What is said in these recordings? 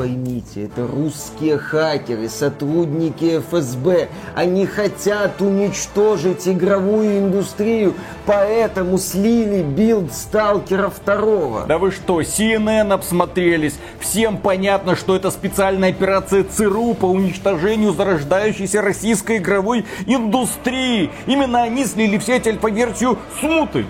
поймите, это русские хакеры, сотрудники ФСБ. Они хотят уничтожить игровую индустрию, поэтому слили билд Сталкера 2. Да вы что, CNN обсмотрелись? Всем понятно, что это специальная операция ЦРУ по уничтожению зарождающейся российской игровой индустрии. Именно они слили в сеть альфа-версию смуты.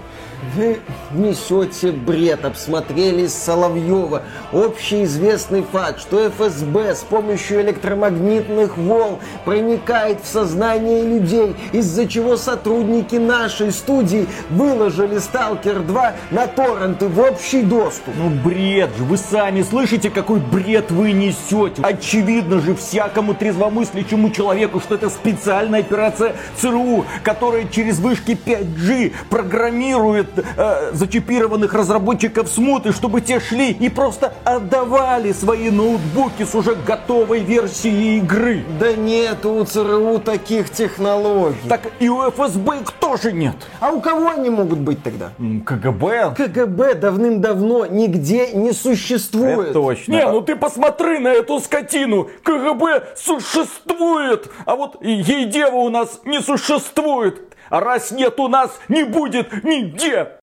Вы несете бред, обсмотрели Соловьева. Общеизвестный факт, что ФСБ с помощью электромагнитных волн проникает в сознание людей, из-за чего сотрудники нашей студии выложили Сталкер 2 на торренты в общий доступ. Ну бред же, вы сами слышите, какой бред вы несете? Очевидно же всякому трезвомыслящему человеку, что это специальная операция ЦРУ, которая через вышки 5G программирует э, зачипированных разработчиков смуты, чтобы те шли и просто отдавали свои ноутбуки с уже готовой версией игры. Да нет у ЦРУ таких технологий. Так и у ФСБ их тоже нет. А у кого они могут быть тогда? КГБ? КГБ давным-давно нигде не существует. Это точно. Не, ну ты посмотри на эту скотину. КГБ существует, а вот ей дева у нас не существует. А раз нет у нас, не будет нигде.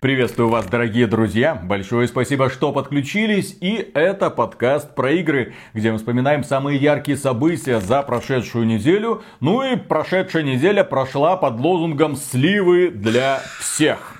Приветствую вас, дорогие друзья. Большое спасибо, что подключились. И это подкаст про игры, где мы вспоминаем самые яркие события за прошедшую неделю. Ну и прошедшая неделя прошла под лозунгом «Сливы для всех».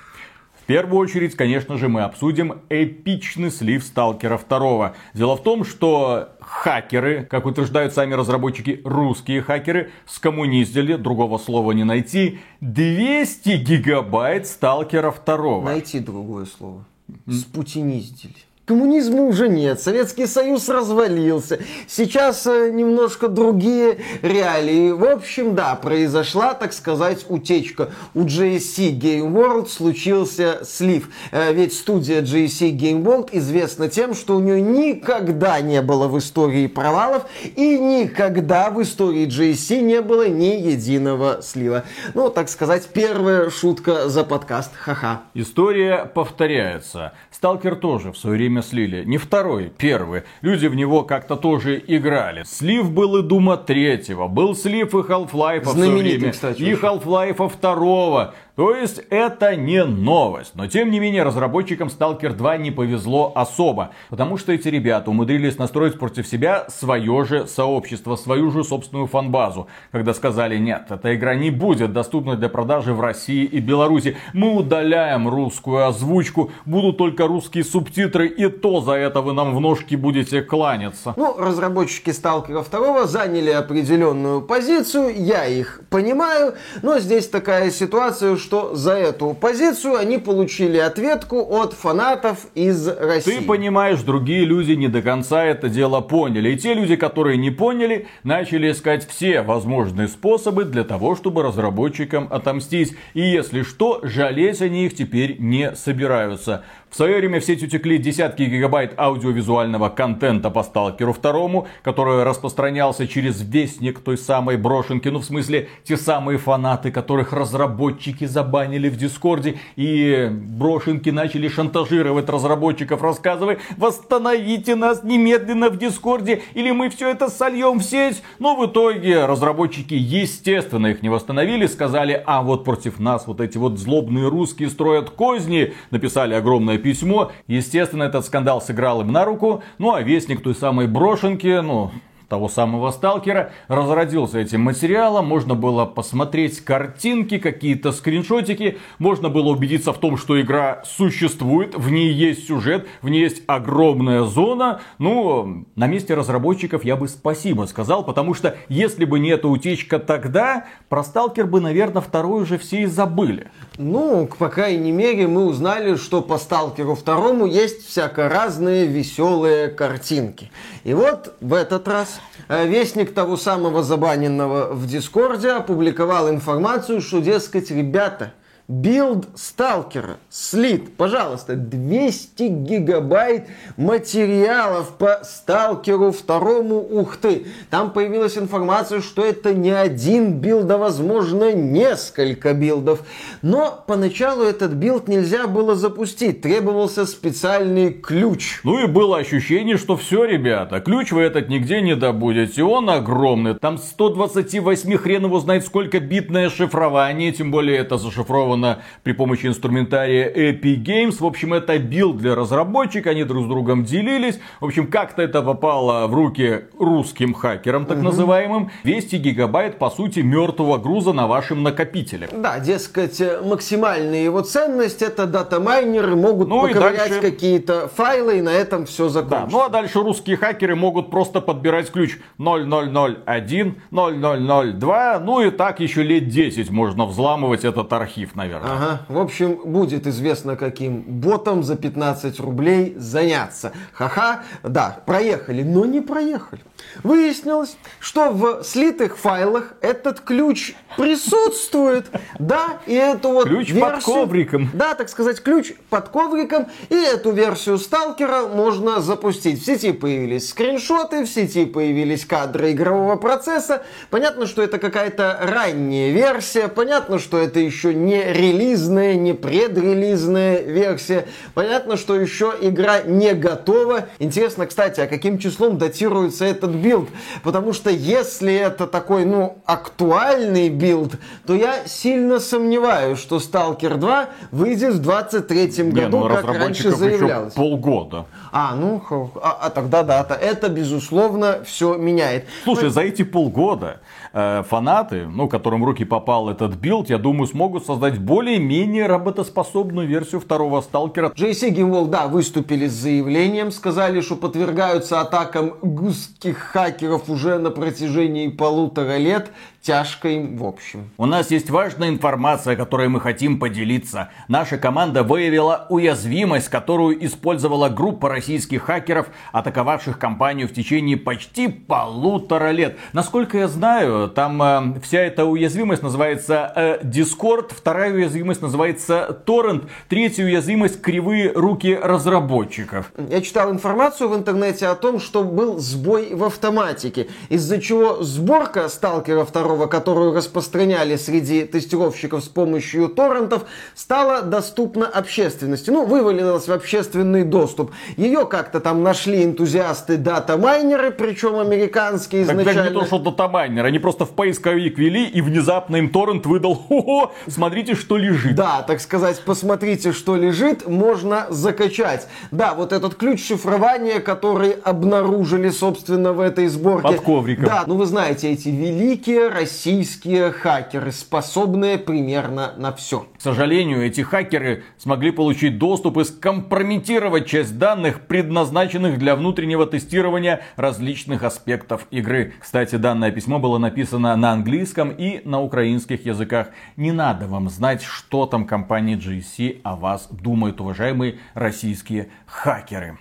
Первую очередь, конечно же, мы обсудим эпичный слив Сталкера 2. Дело в том, что хакеры, как утверждают сами разработчики, русские хакеры, скоммуниздили, другого слова не найти, 200 гигабайт Сталкера 2. Найти другое слово. Спутиниздили. Коммунизма уже нет, Советский Союз развалился. Сейчас э, немножко другие реалии. В общем, да, произошла, так сказать, утечка. У GSC Game World случился слив. Э, ведь студия GSC Game World известна тем, что у нее никогда не было в истории провалов и никогда в истории GSC не было ни единого слива. Ну, так сказать, первая шутка за подкаст. Ха-ха. История повторяется. Сталкер тоже в свое время слили. Не второй, первый. Люди в него как-то тоже играли. Слив был и Дума третьего. Был слив и Half-Life в свое время. Кстати, и Half-Life второго. То есть это не новость. Но тем не менее разработчикам Stalker 2 не повезло особо. Потому что эти ребята умудрились настроить против себя свое же сообщество, свою же собственную фанбазу. Когда сказали, нет, эта игра не будет доступна для продажи в России и Беларуси. Мы удаляем русскую озвучку, будут только русские субтитры и то за это вы нам в ножки будете кланяться. Ну, разработчики Сталкера 2 заняли определенную позицию, я их понимаю, но здесь такая ситуация, что за эту позицию они получили ответку от фанатов из России. Ты понимаешь, другие люди не до конца это дело поняли. И те люди, которые не поняли, начали искать все возможные способы для того, чтобы разработчикам отомстить. И если что, жалеть они их теперь не собираются. В свое время в сеть утекли десятки гигабайт аудиовизуального контента по Сталкеру второму, который распространялся через вестник той самой брошенки, ну в смысле те самые фанаты, которых разработчики забанили в Дискорде, и брошенки начали шантажировать разработчиков, рассказывая, восстановите нас немедленно в Дискорде, или мы все это сольем в сеть. Но в итоге разработчики, естественно, их не восстановили, сказали, а вот против нас вот эти вот злобные русские строят козни, написали огромное письмо. Естественно, этот скандал сыграл им на руку. Ну а вестник той самой брошенки, ну, того самого сталкера, разродился этим материалом, можно было посмотреть картинки, какие-то скриншотики, можно было убедиться в том, что игра существует, в ней есть сюжет, в ней есть огромная зона. Ну, на месте разработчиков я бы спасибо сказал, потому что если бы не эта утечка тогда, про сталкер бы, наверное, второй уже все и забыли. Ну, по крайней мере, мы узнали, что по Сталкеру второму есть всяко разные веселые картинки. И вот в этот раз вестник того самого забаненного в Дискорде опубликовал информацию, что, дескать, ребята, билд сталкера, слит, пожалуйста, 200 гигабайт материалов по сталкеру второму, ух ты. Там появилась информация, что это не один билд, а возможно несколько билдов. Но поначалу этот билд нельзя было запустить, требовался специальный ключ. Ну и было ощущение, что все, ребята, ключ вы этот нигде не добудете, он огромный. Там 128 хрен его знает сколько битное шифрование, тем более это зашифровано сделано при помощи инструментария Epic Games. В общем, это билд для разработчика, они друг с другом делились. В общем, как-то это попало в руки русским хакерам, так угу. называемым. 200 гигабайт, по сути, мертвого груза на вашем накопителе. Да, дескать, максимальная его ценность это дата-майнеры могут ну поковырять дальше... какие-то файлы и на этом все закончится. Да, ну а дальше русские хакеры могут просто подбирать ключ 0001, 0002, ну и так еще лет 10 можно взламывать этот архив, наверное. Ага. В общем, будет известно, каким ботом за 15 рублей заняться. Ха-ха. Да, проехали, но не проехали. Выяснилось, что в слитых файлах этот ключ присутствует. Да, и эту вот Ключ версию, под ковриком. Да, так сказать, ключ под ковриком. И эту версию сталкера можно запустить. В сети появились скриншоты, в сети появились кадры игрового процесса. Понятно, что это какая-то ранняя версия. Понятно, что это еще не релизная, не предрелизная версия. Понятно, что еще игра не готова. Интересно, кстати, а каким числом датируется этот билд? Потому что если это такой, ну, актуальный билд, то я сильно сомневаюсь, что Stalker 2 выйдет в 23 году, не, ну, как раньше заявлялось. полгода. А, ну, а, а тогда дата. Это, безусловно, все меняет. Слушай, Но... за эти полгода э, фанаты, ну, которым в руки попал этот билд, я думаю, смогут создать более-менее работоспособную версию второго сталкера. GSC Game World, да, выступили с заявлением, сказали, что подвергаются атакам гусских хакеров уже на протяжении полутора лет тяжко им в общем. У нас есть важная информация, которой мы хотим поделиться. Наша команда выявила уязвимость, которую использовала группа российских хакеров, атаковавших компанию в течение почти полутора лет. Насколько я знаю, там э, вся эта уязвимость называется э, Discord, вторая уязвимость называется Torrent, третья уязвимость кривые руки разработчиков. Я читал информацию в интернете о том, что был сбой в автоматике, из-за чего сборка сталкера второго второго, которую распространяли среди тестировщиков с помощью торрентов, стала доступна общественности. Ну, вывалилась в общественный доступ. Ее как-то там нашли энтузиасты дата-майнеры, причем американские изначально. Так, не то, что дата-майнеры, они просто в поисковик вели и внезапно им торрент выдал, хо-хо, смотрите, что лежит. Да, так сказать, посмотрите, что лежит, можно закачать. Да, вот этот ключ шифрования, который обнаружили, собственно, в этой сборке. Под ковриком. Да, ну вы знаете, эти великие российские хакеры, способные примерно на все. К сожалению, эти хакеры смогли получить доступ и скомпрометировать часть данных, предназначенных для внутреннего тестирования различных аспектов игры. Кстати, данное письмо было написано на английском и на украинских языках. Не надо вам знать, что там компания GSC о вас думает, уважаемые российские хакеры.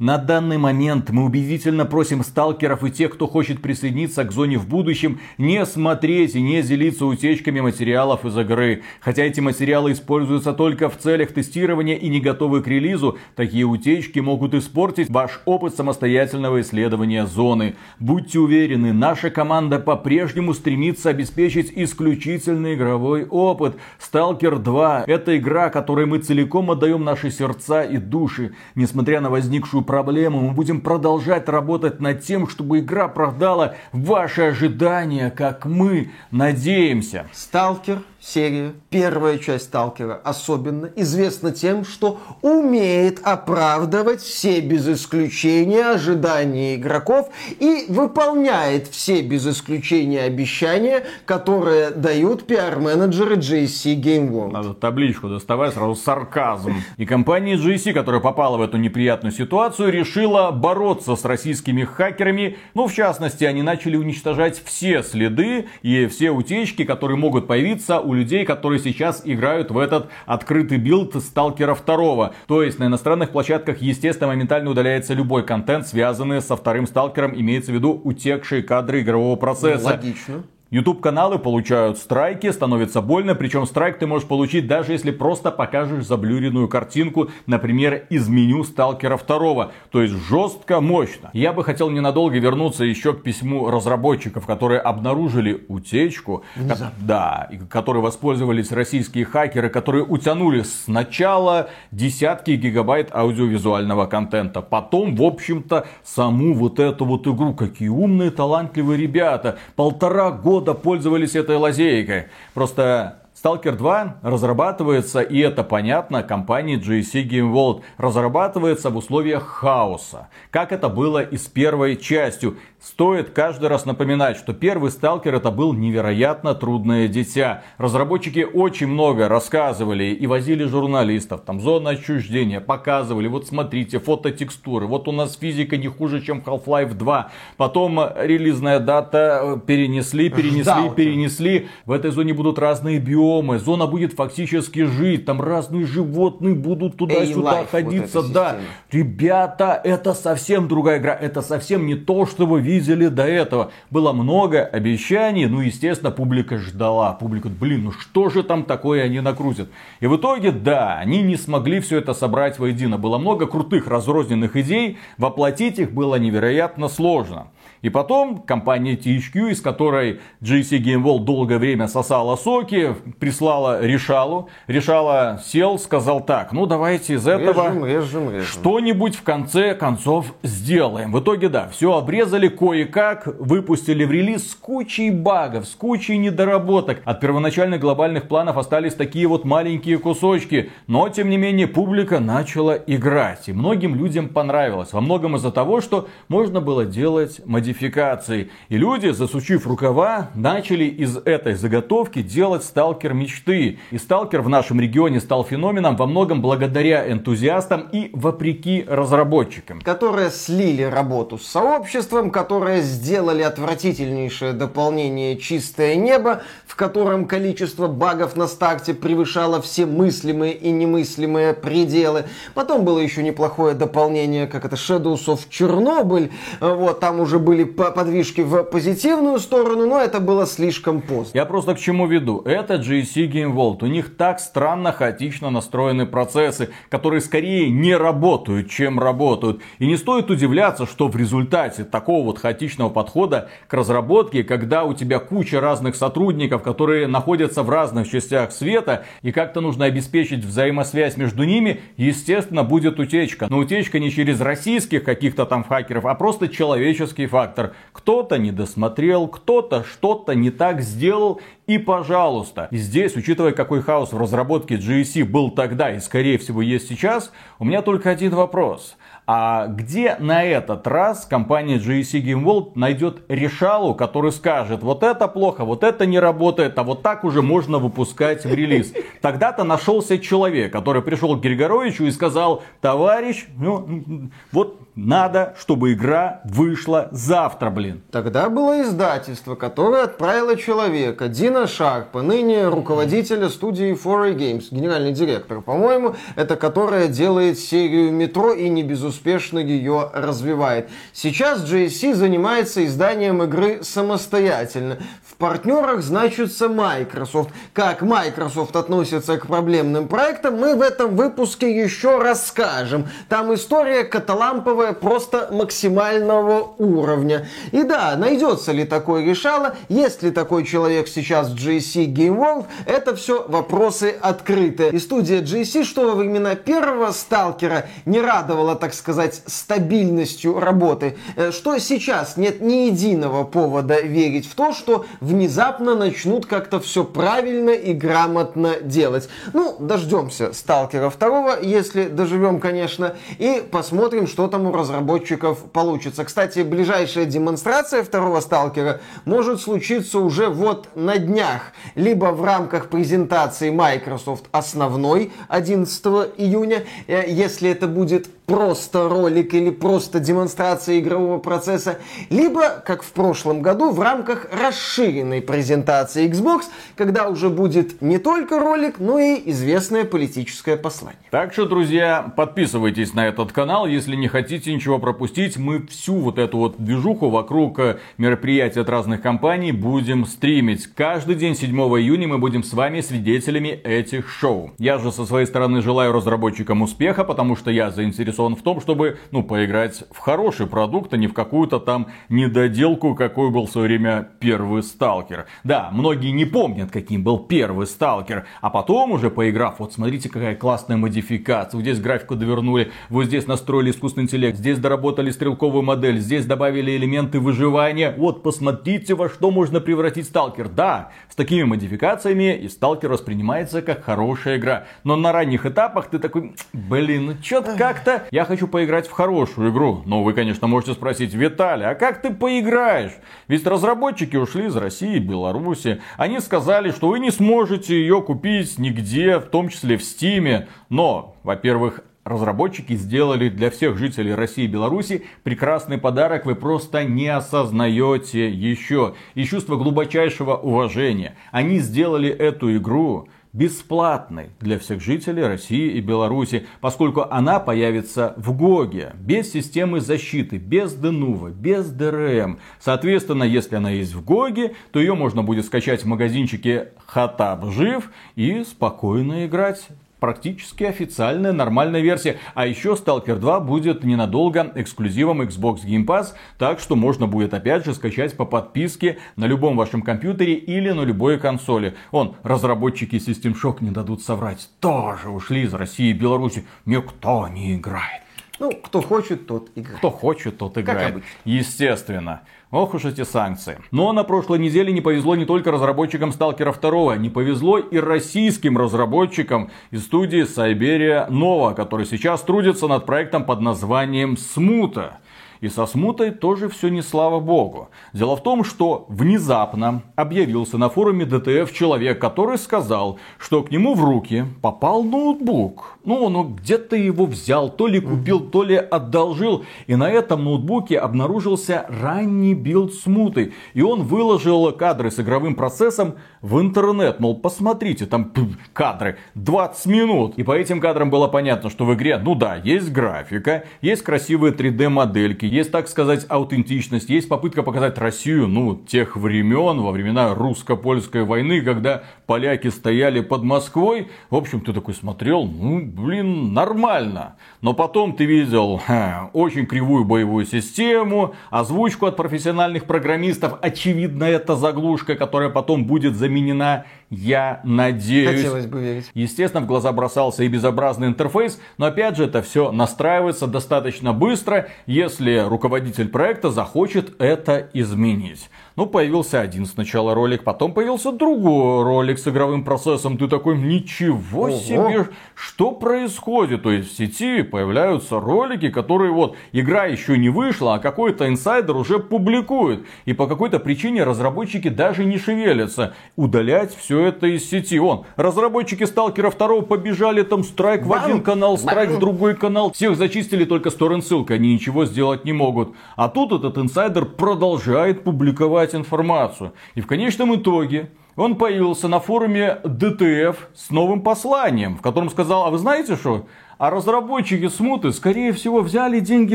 На данный момент мы убедительно просим сталкеров и тех, кто хочет присоединиться к зоне в будущем, не смотреть и не делиться утечками материалов из игры. Хотя эти материалы используются только в целях тестирования и не готовы к релизу, такие утечки могут испортить ваш опыт самостоятельного исследования зоны. Будьте уверены, наша команда по-прежнему стремится обеспечить исключительный игровой опыт. Сталкер 2 – это игра, которой мы целиком отдаем наши сердца и души. Несмотря на возникшую проблему. Мы будем продолжать работать над тем, чтобы игра оправдала ваши ожидания, как мы надеемся. Сталкер серия, первая часть Сталкера особенно, известна тем, что умеет оправдывать все без исключения ожидания игроков и выполняет все без исключения обещания, которые дают пиар-менеджеры GSC Game World. Надо табличку доставать, сразу сарказм. И компания GSC, которая попала в эту неприятную ситуацию, решила бороться с российскими хакерами. Ну, в частности, они начали уничтожать все следы и все утечки, которые могут появиться у людей, которые сейчас играют в этот открытый билд Сталкера 2. То есть на иностранных площадках, естественно, моментально удаляется любой контент, связанный со вторым Сталкером, имеется в виду утекшие кадры игрового процесса. Логично. YouTube каналы получают страйки, становится больно, причем страйк ты можешь получить даже если просто покажешь заблюренную картинку, например, из меню Сталкера 2. То есть жестко, мощно. Я бы хотел ненадолго вернуться еще к письму разработчиков, которые обнаружили утечку, ко- да, которые воспользовались российские хакеры, которые утянули сначала десятки гигабайт аудиовизуального контента, потом, в общем-то, саму вот эту вот игру. Какие умные, талантливые ребята. Полтора года пользовались этой лазейкой. Просто Stalker 2 разрабатывается, и это понятно, компанией GSC Game World. Разрабатывается в условиях хаоса. Как это было и с первой частью. Стоит каждый раз напоминать, что первый Сталкер это был невероятно трудное дитя. Разработчики очень много рассказывали и возили журналистов. Там зона отчуждения, показывали, вот смотрите, фототекстуры. Вот у нас физика не хуже, чем Half-Life 2. Потом релизная дата э, перенесли, перенесли, Ждал перенесли. В этой зоне будут разные биомы. Зона будет фактически жить. Там разные животные будут туда-сюда вот ходиться. эта да. Ребята, это совсем другая игра. Это совсем не то, что вы видели до этого. Было много обещаний. Ну, естественно, публика ждала. Публика, блин, ну что же там такое они накрутят? И в итоге, да, они не смогли все это собрать воедино. Было много крутых разрозненных идей. Воплотить их было невероятно сложно. И потом компания THQ, из которой GC Game World долгое время сосала соки, прислала Решалу. Решала сел, сказал так, ну давайте из этого Режем, режем, режем. что-нибудь в конце концов сделаем. В итоге, да, все обрезали кое-как, выпустили в релиз с кучей багов, с кучей недоработок. От первоначальных глобальных планов остались такие вот маленькие кусочки. Но, тем не менее, публика начала играть. И многим людям понравилось. Во многом из-за того, что можно было делать модификации. И люди, засучив рукава, начали из этой заготовки делать сталкер мечты. И сталкер в нашем регионе стал феноменом во многом благодаря энтузиастам и вопреки разработчикам. которые слили работу с сообществом, которые сделали отвратительнейшее дополнение «Чистое небо», в котором количество багов на старте превышало все мыслимые и немыслимые пределы. Потом было еще неплохое дополнение, как это Shadows of Chernobyl. Вот, там уже были по- подвижки в позитивную сторону, но это было слишком поздно. Я просто к чему веду? Это GSC Game World. У них так странно, хаотично настроены процессы, которые скорее не работают, чем работают. И не стоит удивляться, что в результате такого вот хаотичного подхода к разработке, когда у тебя куча разных сотрудников, которые находятся в разных частях света, и как-то нужно обеспечить взаимосвязь между ними, естественно, будет утечка. Но утечка не через российских каких-то там хакеров, а просто человеческий фактор. Кто-то не досмотрел, кто-то что-то не так сделал, и пожалуйста. И здесь, учитывая, какой хаос в разработке GSC был тогда и скорее всего есть сейчас, у меня только один вопрос. А где на этот раз компания GSC Game World найдет решалу, который скажет, вот это плохо, вот это не работает, а вот так уже можно выпускать в релиз. Тогда-то нашелся человек, который пришел к Григоровичу и сказал, товарищ, ну, вот надо, чтобы игра вышла завтра, блин. Тогда было издательство, которое отправило человека, Дина Шарпа, ныне руководителя студии 4A Games, генеральный директор, по-моему, это которая делает серию Метро и не безуспешно ее развивает. Сейчас JSC занимается изданием игры самостоятельно. В партнерах значится Microsoft. Как Microsoft относится к проблемным проектам, мы в этом выпуске еще расскажем. Там история каталамповая просто максимального уровня. И да, найдется ли такой решало, есть ли такой человек сейчас в GSC Game World, это все вопросы открытые. И студия GSC, что во времена первого сталкера не радовала, так сказать, стабильностью работы, э, что сейчас нет ни единого повода верить в то, что внезапно начнут как-то все правильно и грамотно делать. Ну, дождемся сталкера второго, если доживем, конечно, и посмотрим, что там у разработчиков получится. Кстати, ближайшая демонстрация второго сталкера может случиться уже вот на днях. Либо в рамках презентации Microsoft основной 11 июня, э, если это будет просто ролик или просто демонстрация игрового процесса, либо, как в прошлом году, в рамках расширенной расширенной презентации Xbox, когда уже будет не только ролик, но и известное политическое послание. Так что, друзья, подписывайтесь на этот канал, если не хотите ничего пропустить. Мы всю вот эту вот движуху вокруг э, мероприятий от разных компаний будем стримить. Каждый день 7 июня мы будем с вами свидетелями этих шоу. Я же со своей стороны желаю разработчикам успеха, потому что я заинтересован в том, чтобы, ну, поиграть в хороший продукт, а не в какую-то там недоделку, какой был в свое время первый сталкер. Да, многие не помнят, каким был первый сталкер, а потом уже поиграв, вот смотрите, какая классная модификация, вот здесь графику довернули, вот здесь настроили искусственный интеллект, здесь доработали стрелковую модель, здесь добавили элементы выживания, вот посмотрите, во что можно превратить сталкер. Да, с такими модификациями и сталкер воспринимается как хорошая игра, но на ранних этапах ты такой, блин, что-то как-то я хочу поиграть в хорошую игру. Но вы, конечно, можете спросить, Виталий, а как ты поиграешь? Ведь разработчики ушли из России и Беларуси. Они сказали, что вы не сможете ее купить нигде, в том числе в Стиме. Но, во-первых, разработчики сделали для всех жителей России и Беларуси прекрасный подарок, вы просто не осознаете еще. И чувство глубочайшего уважения. Они сделали эту игру бесплатной для всех жителей России и Беларуси, поскольку она появится в ГОГе, без системы защиты, без ДНУВа, без ДРМ. Соответственно, если она есть в ГОГе, то ее можно будет скачать в магазинчике Хатаб Жив и спокойно играть практически официальная нормальная версия. А еще Stalker 2 будет ненадолго эксклюзивом Xbox Game Pass, так что можно будет опять же скачать по подписке на любом вашем компьютере или на любой консоли. Он, разработчики System Shock не дадут соврать, тоже ушли из России и Беларуси. Никто не играет. Ну, кто хочет, тот играет. Кто хочет, тот играет. Естественно. Ох уж эти санкции. Но на прошлой неделе не повезло не только разработчикам Сталкера 2, не повезло и российским разработчикам из студии Сайберия Нова, которые сейчас трудятся над проектом под названием Смута. И со смутой тоже все не слава богу. Дело в том, что внезапно объявился на форуме DTF человек, который сказал, что к нему в руки попал ноутбук. Ну, он где-то его взял, то ли купил, то ли одолжил. И на этом ноутбуке обнаружился ранний билд смуты. И он выложил кадры с игровым процессом в интернет. Мол, посмотрите, там кадры 20 минут. И по этим кадрам было понятно, что в игре, ну да, есть графика, есть красивые 3D модельки, есть, так сказать, аутентичность, есть попытка показать Россию, ну, тех времен, во времена русско-польской войны, когда поляки стояли под Москвой. В общем, ты такой смотрел, ну, блин, нормально. Но потом ты видел ха, очень кривую боевую систему, озвучку от профессиональных программистов. Очевидно, это заглушка, которая потом будет заменена я надеюсь. Хотелось бы верить. Естественно, в глаза бросался и безобразный интерфейс, но опять же это все настраивается достаточно быстро, если руководитель проекта захочет это изменить. Ну, появился один сначала ролик, потом появился другой ролик с игровым процессом. Ты такой, ничего Ого. себе, что происходит? То есть в сети появляются ролики, которые вот, игра еще не вышла, а какой-то инсайдер уже публикует. И по какой-то причине разработчики даже не шевелятся. Удалять все это из сети. Он, разработчики Сталкера 2 побежали там страйк в один канал, страйк в другой канал. Всех зачистили только с торрент-ссылкой, они ничего сделать не могут. А тут этот инсайдер продолжает публиковать информацию. И в конечном итоге он появился на форуме DTF с новым посланием, в котором сказал, а вы знаете что? А разработчики смуты, скорее всего, взяли деньги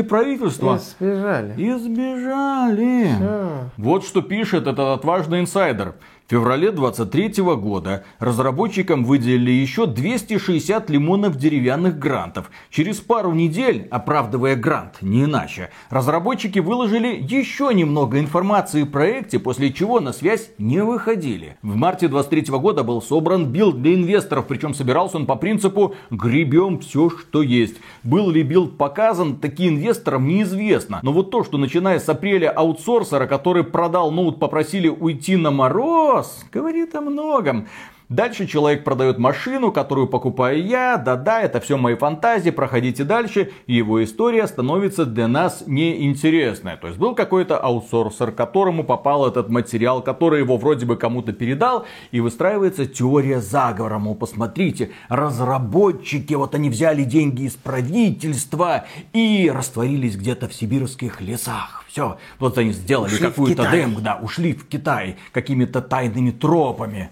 правительства. И сбежали. И сбежали. Все. Вот что пишет этот отважный инсайдер. В феврале 23 года разработчикам выделили еще 260 лимонов деревянных грантов. Через пару недель, оправдывая грант, не иначе, разработчики выложили еще немного информации о проекте, после чего на связь не выходили. В марте 23 года был собран билд для инвесторов, причем собирался он по принципу «гребем все, что есть». Был ли билд показан, таким инвесторам неизвестно. Но вот то, что начиная с апреля аутсорсера, который продал ноут, попросили уйти на мороз, говорит о многом. Дальше человек продает машину, которую покупаю я, да-да, это все мои фантазии, проходите дальше, его история становится для нас неинтересной. То есть был какой-то аутсорсер, которому попал этот материал, который его вроде бы кому-то передал, и выстраивается теория заговора, мол, посмотрите, разработчики, вот они взяли деньги из правительства и растворились где-то в сибирских лесах. Все, вот они сделали какую-то демку, да, ушли в Китай какими-то тайными тропами.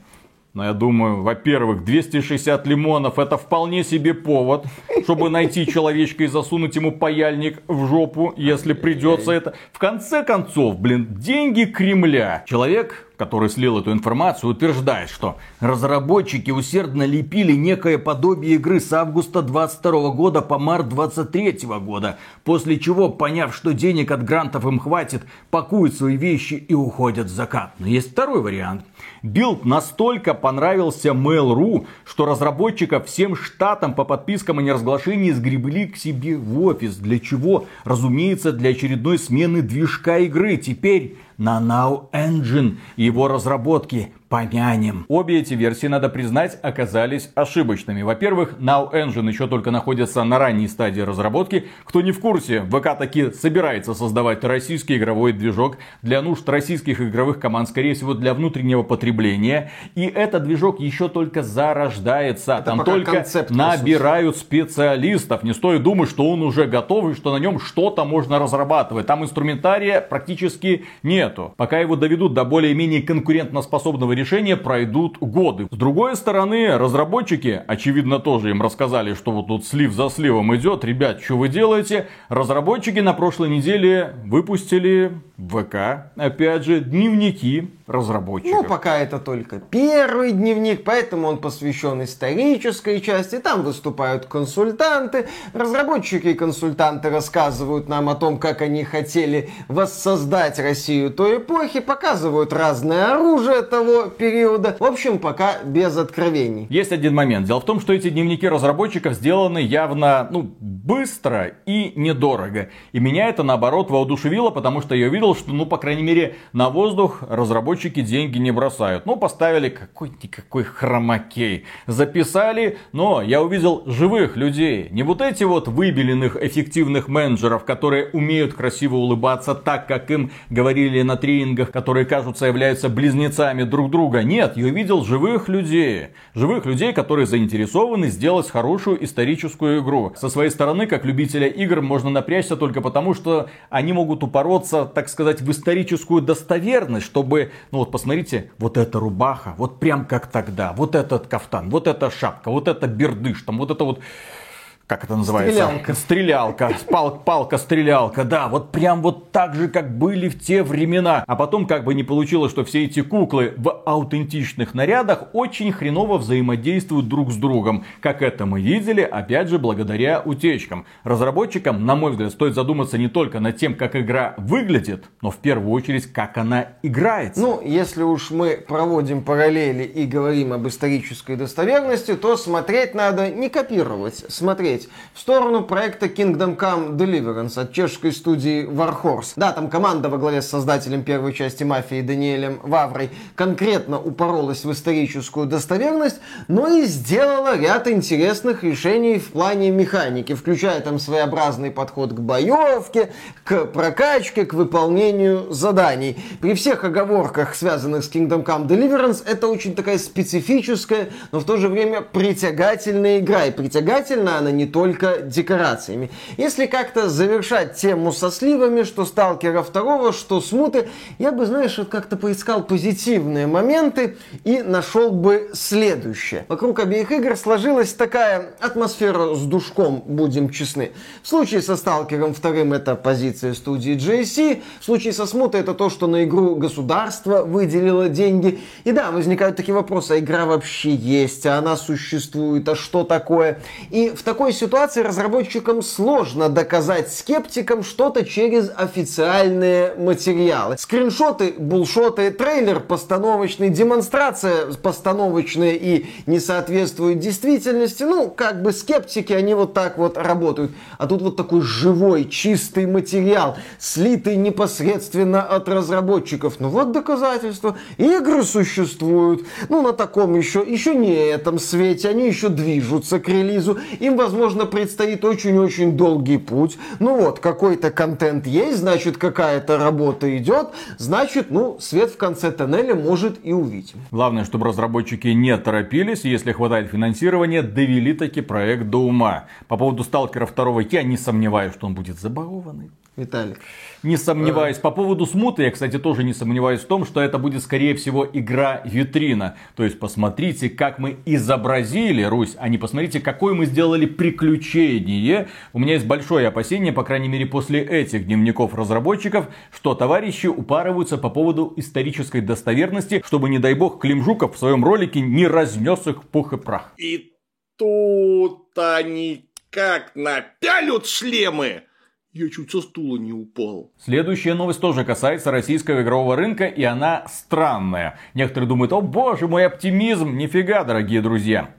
Но я думаю, во-первых, 260 лимонов это вполне себе повод, чтобы найти человечка и засунуть ему паяльник в жопу, если придется это. В конце концов, блин, деньги Кремля. Человек который слил эту информацию, утверждает, что разработчики усердно лепили некое подобие игры с августа 22 года по март 23 года, после чего, поняв, что денег от грантов им хватит, пакуют свои вещи и уходят в закат. Но есть второй вариант. Билд настолько понравился Mail.ru, что разработчиков всем штатам по подпискам о неразглашении сгребли к себе в офис. Для чего? Разумеется, для очередной смены движка игры. Теперь на Now Engine его разработки помянем. Обе эти версии, надо признать, оказались ошибочными. Во-первых, Now Engine еще только находится на ранней стадии разработки. Кто не в курсе, ВК таки собирается создавать российский игровой движок для нужд российских игровых команд, скорее всего, для внутреннего потребления. И этот движок еще только зарождается. Это Там только концепт, набирают специалистов. Не стоит думать, что он уже готов и что на нем что-то можно разрабатывать. Там инструментария практически нету. Пока его доведут до более-менее конкурентоспособного решения, решения пройдут годы. С другой стороны, разработчики, очевидно, тоже им рассказали, что вот тут слив за сливом идет. Ребят, что вы делаете? Разработчики на прошлой неделе выпустили ВК, опять же, дневники разработчиков. Ну, пока это только первый дневник, поэтому он посвящен исторической части. Там выступают консультанты. Разработчики и консультанты рассказывают нам о том, как они хотели воссоздать Россию той эпохи, показывают разное оружие того периода. В общем, пока без откровений. Есть один момент. Дело в том, что эти дневники разработчиков сделаны явно, ну, быстро и недорого. И меня это, наоборот, воодушевило, потому что я видел, что, ну, по крайней мере, на воздух разработчики деньги не бросают. Ну, поставили какой-никакой хромакей. Записали, но я увидел живых людей. Не вот эти вот выбеленных эффективных менеджеров, которые умеют красиво улыбаться так, как им говорили на тренингах, которые, кажутся, являются близнецами друг друга. Нет, я увидел живых людей. Живых людей, которые заинтересованы сделать хорошую историческую игру. Со своей стороны, как любителя игр, можно напрячься только потому, что они могут упороться, так сказать, в историческую достоверность, чтобы ну вот посмотрите, вот эта рубаха, вот прям как тогда, вот этот кафтан, вот эта шапка, вот это бердыш, там вот это вот как это называется? Стрелялка. Стрелялка. Пал, палка-стрелялка, да. Вот прям вот так же, как были в те времена. А потом как бы не получилось, что все эти куклы в аутентичных нарядах очень хреново взаимодействуют друг с другом. Как это мы видели, опять же, благодаря утечкам. Разработчикам, на мой взгляд, стоит задуматься не только над тем, как игра выглядит, но в первую очередь, как она играется. Ну, если уж мы проводим параллели и говорим об исторической достоверности, то смотреть надо не копировать, смотреть посмотреть в сторону проекта Kingdom Come Deliverance от чешской студии Warhorse. Да, там команда во главе с создателем первой части «Мафии» Даниэлем Ваврой конкретно упоролась в историческую достоверность, но и сделала ряд интересных решений в плане механики, включая там своеобразный подход к боевке, к прокачке, к выполнению заданий. При всех оговорках, связанных с Kingdom Come Deliverance, это очень такая специфическая, но в то же время притягательная игра. И притягательна она не не только декорациями. Если как-то завершать тему со сливами, что Сталкера второго, что Смуты, я бы, знаешь, вот как-то поискал позитивные моменты и нашел бы следующее. Вокруг обеих игр сложилась такая атмосфера с душком, будем честны. В случае со Сталкером вторым это позиция студии JC, в случае со Смутой это то, что на игру государство выделило деньги. И да, возникают такие вопросы, а игра вообще есть, а она существует, а что такое? И в такой ситуации разработчикам сложно доказать скептикам что-то через официальные материалы. Скриншоты, булшоты, трейлер постановочный, демонстрация постановочная и не соответствует действительности. Ну, как бы скептики, они вот так вот работают. А тут вот такой живой, чистый материал, слитый непосредственно от разработчиков. Ну вот доказательства. Игры существуют. Ну, на таком еще, еще не этом свете. Они еще движутся к релизу. Им, возможно, предстоит очень-очень долгий путь. Ну вот, какой-то контент есть, значит, какая-то работа идет. Значит, ну, свет в конце тоннеля может и увидим. Главное, чтобы разработчики не торопились, если хватает финансирования, довели таки проект до ума. По поводу Сталкера 2 я не сомневаюсь, что он будет забагованный. Виталик. Не сомневаюсь. По поводу смуты, я, кстати, тоже не сомневаюсь в том, что это будет, скорее всего, игра-витрина. То есть, посмотрите, как мы изобразили Русь, а не посмотрите, какое мы сделали приключение. У меня есть большое опасение, по крайней мере, после этих дневников разработчиков, что товарищи упарываются по поводу исторической достоверности, чтобы, не дай бог, Клим Жуков в своем ролике не разнес их пух и прах. И тут они как напялют шлемы, я чуть со стула не упал. Следующая новость тоже касается российского игрового рынка, и она странная. Некоторые думают, о боже мой оптимизм. Нифига, дорогие друзья.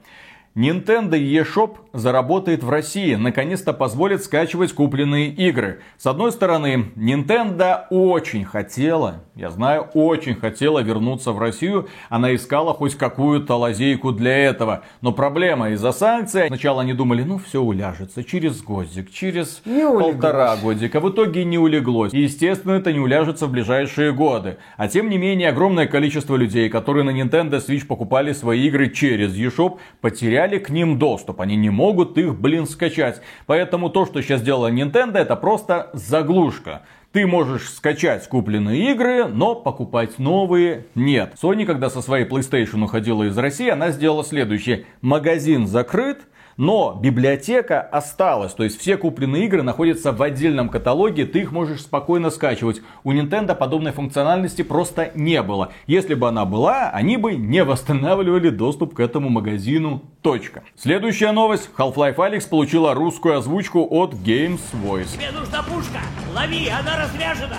Nintendo eShop заработает в России, наконец-то позволит скачивать купленные игры. С одной стороны, Nintendo очень хотела, я знаю, очень хотела вернуться в Россию. Она искала хоть какую-то лазейку для этого. Но проблема из-за санкций. Сначала они думали, ну все уляжется через годик, через Не полтора улеглось. годика. В итоге не улеглось. И, естественно, это не уляжется в ближайшие годы. А тем не менее, огромное количество людей, которые на Nintendo Switch покупали свои игры через eShop, потеряли к ним доступ. Они не могут их, блин, скачать. Поэтому то, что сейчас сделала Nintendo, это просто заглушка. Ты можешь скачать купленные игры, но покупать новые нет. Sony, когда со своей PlayStation уходила из России, она сделала следующее. Магазин закрыт, но библиотека осталась, то есть все купленные игры находятся в отдельном каталоге, ты их можешь спокойно скачивать. У Nintendo подобной функциональности просто не было. Если бы она была, они бы не восстанавливали доступ к этому магазину. Точка. Следующая новость. Half-Life Alyx получила русскую озвучку от Games Voice. Тебе нужна пушка! Лови, она разряжена!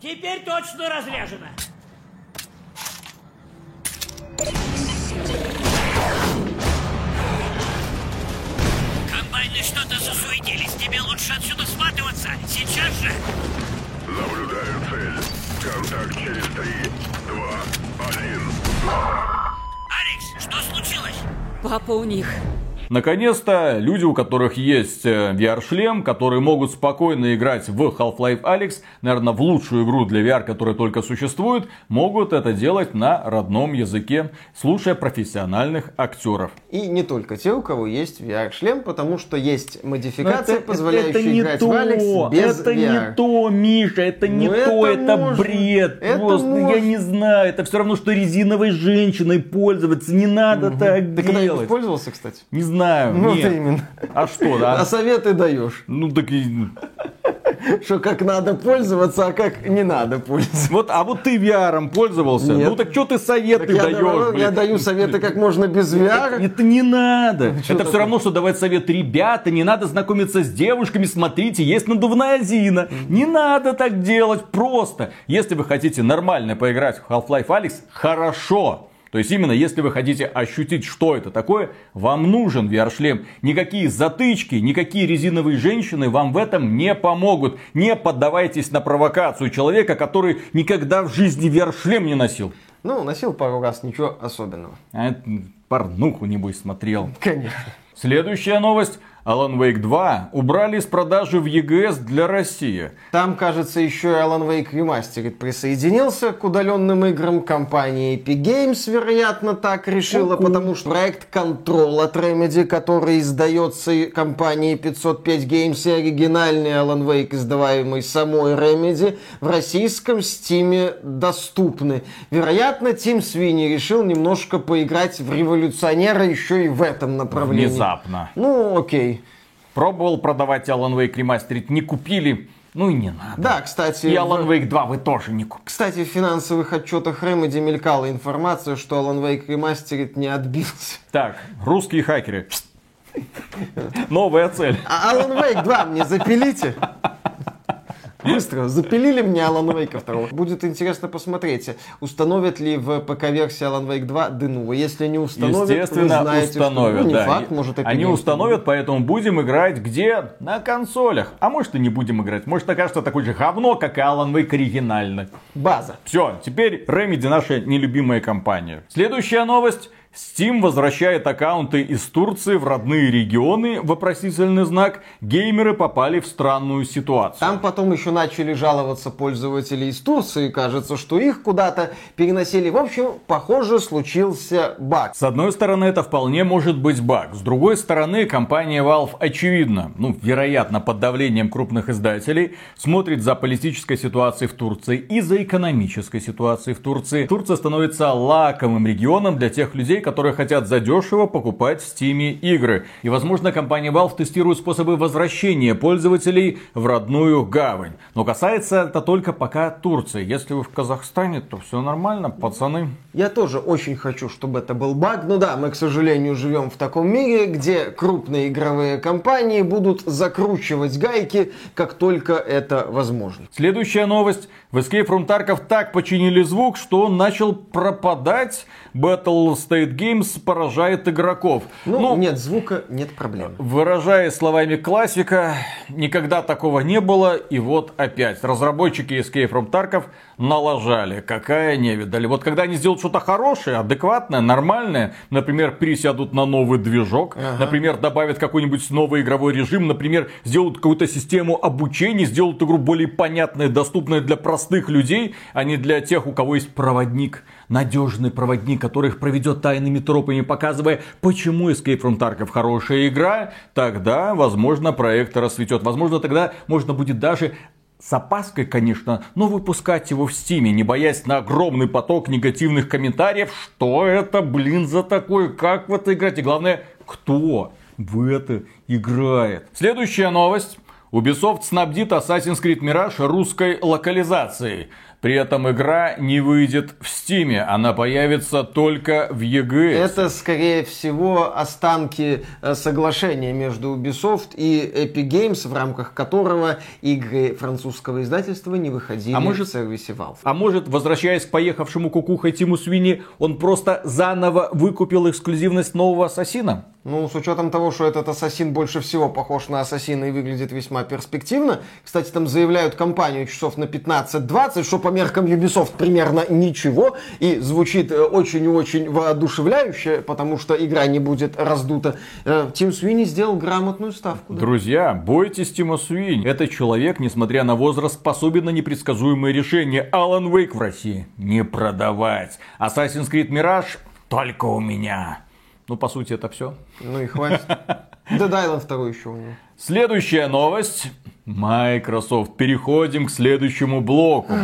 Теперь точно разряжена! Комбайны что-то засуетились. Тебе лучше отсюда сматываться. Сейчас же! Наблюдаю цель. Контакт через три, два, один. Алекс, что случилось? Папа у них. Наконец-то люди, у которых есть э, VR-шлем, которые могут спокойно играть в Half-Life Alyx, наверное, в лучшую игру для VR, которая только существует, могут это делать на родном языке, слушая профессиональных актеров. И не только те, у кого есть VR-шлем, потому что есть модификация, Это- позволяющая это не играть то, в Алекс без это VR. не то, Миша, это не Ну, то, это это можно. бред. Это Просто я можно. не знаю, это все равно, что резиновой женщиной пользоваться. Не надо так Ты когда-нибудь делать. пользовался, кстати? Не знаю. Ну, нет. ты именно. А что, да? А советы даешь, Ну так и... что как надо пользоваться, а как не надо пользоваться. Вот, а вот ты VR пользовался? Нет. Ну так что ты советы Так я, даешь, я даю советы как можно без VR. Это не надо. чё это все такое? равно, что давать совет, ребята, не надо знакомиться с девушками, смотрите, есть надувная Зина. Не надо так делать, просто. Если вы хотите нормально поиграть в Half-Life Alyx, хорошо. То есть именно если вы хотите ощутить, что это такое, вам нужен VR-шлем. Никакие затычки, никакие резиновые женщины вам в этом не помогут. Не поддавайтесь на провокацию человека, который никогда в жизни VR-шлем не носил. Ну, носил пару раз, ничего особенного. А это порнуху, небось, смотрел. Конечно. Следующая новость. Alan Wake 2 убрали из продажи в EGS для России. Там, кажется, еще и Alan Wake Remastered присоединился к удаленным играм. Компания Epic Games, вероятно, так решила, потому что проект Control от Remedy, который издается компанией 505 Games и оригинальный Alan Wake, издаваемый самой Remedy, в российском стиме доступны. Вероятно, Тим Свини решил немножко поиграть в революционера еще и в этом направлении. Внезапно. Ну, окей. Пробовал продавать Alan Wake Remastered, не купили. Ну и не надо. Да, кстати... И Alan Wake 2 вы тоже не купили. Кстати, в финансовых отчетах Remedy мелькала информация, что Alan Wake Remastered не отбился. Так, русские хакеры. Новая цель. А Alan Wake 2 мне запилите. Быстро, запилили мне Alan Wake 2. Будет интересно посмотреть, установят ли в ПК-версии Alan Wake 2 Denuvo. Если не установят, Естественно, вы знаете, установят. что... Ну, не да. факт, может, Epic Они установят, поэтому будем играть где? На консолях. А может и не будем играть. Может окажется такое же говно, как и Alan Wake оригинальный. База. Все, теперь Remedy наша нелюбимая компания. Следующая новость. Steam возвращает аккаунты из Турции в родные регионы, вопросительный знак, геймеры попали в странную ситуацию. Там потом еще начали жаловаться пользователи из Турции. Кажется, что их куда-то переносили. В общем, похоже, случился баг. С одной стороны, это вполне может быть баг. С другой стороны, компания Valve, очевидно, ну, вероятно, под давлением крупных издателей, смотрит за политической ситуацией в Турции и за экономической ситуацией в Турции. Турция становится лакомым регионом для тех людей, которые хотят задешево покупать в Steam игры. И, возможно, компания Valve тестирует способы возвращения пользователей в родную гавань. Но касается это только пока Турции. Если вы в Казахстане, то все нормально, пацаны. Я тоже очень хочу, чтобы это был баг. Но да, мы, к сожалению, живем в таком мире, где крупные игровые компании будут закручивать гайки, как только это возможно. Следующая новость. В Escape from Tarkov так починили звук, что он начал пропадать. Battle State Games поражает игроков. Ну, нет звука, нет проблем. Выражаясь словами классика, никогда такого не было, и вот опять. Разработчики Escape from Tarkov налажали. Какая невидаль. Вот когда они сделают что-то хорошее, адекватное, нормальное, например, пересядут на новый движок, например, добавят какой-нибудь новый игровой режим, например, сделают какую-то систему обучения, сделают игру более понятной, доступной для простых людей, а не для тех, у кого есть проводник надежный проводник, который их проведет тайными тропами, показывая, почему Escape from Tarkov хорошая игра, тогда, возможно, проект расцветет. Возможно, тогда можно будет даже с опаской, конечно, но выпускать его в стиме, не боясь на огромный поток негативных комментариев, что это, блин, за такое, как в это играть, и главное, кто в это играет. Следующая новость. Ubisoft снабдит Assassin's Creed Mirage русской локализацией. При этом игра не выйдет в Стиме, она появится только в EGS. Это, скорее всего, останки э, соглашения между Ubisoft и Epic Games, в рамках которого игры французского издательства не выходили А может- в сервисе Valve. А может, возвращаясь к поехавшему кукухой Тиму Свини, он просто заново выкупил эксклюзивность нового Ассасина? Ну, с учетом того, что этот ассасин больше всего похож на ассасина и выглядит весьма перспективно. Кстати, там заявляют компанию часов на 15-20, что по меркам Ubisoft примерно ничего. И звучит э, очень и очень воодушевляюще, потому что игра не будет раздута. Э, Тим Свини сделал грамотную ставку. да. Друзья, бойтесь Тима Свини. Этот человек, несмотря на возраст, способен на непредсказуемые решения. Алан Вейк в России не продавать. Assassin's Creed Mirage только у меня. Ну, по сути, это все. Ну и хватит. Dead Island второй еще у него. Следующая новость. Microsoft. Переходим к следующему блоку.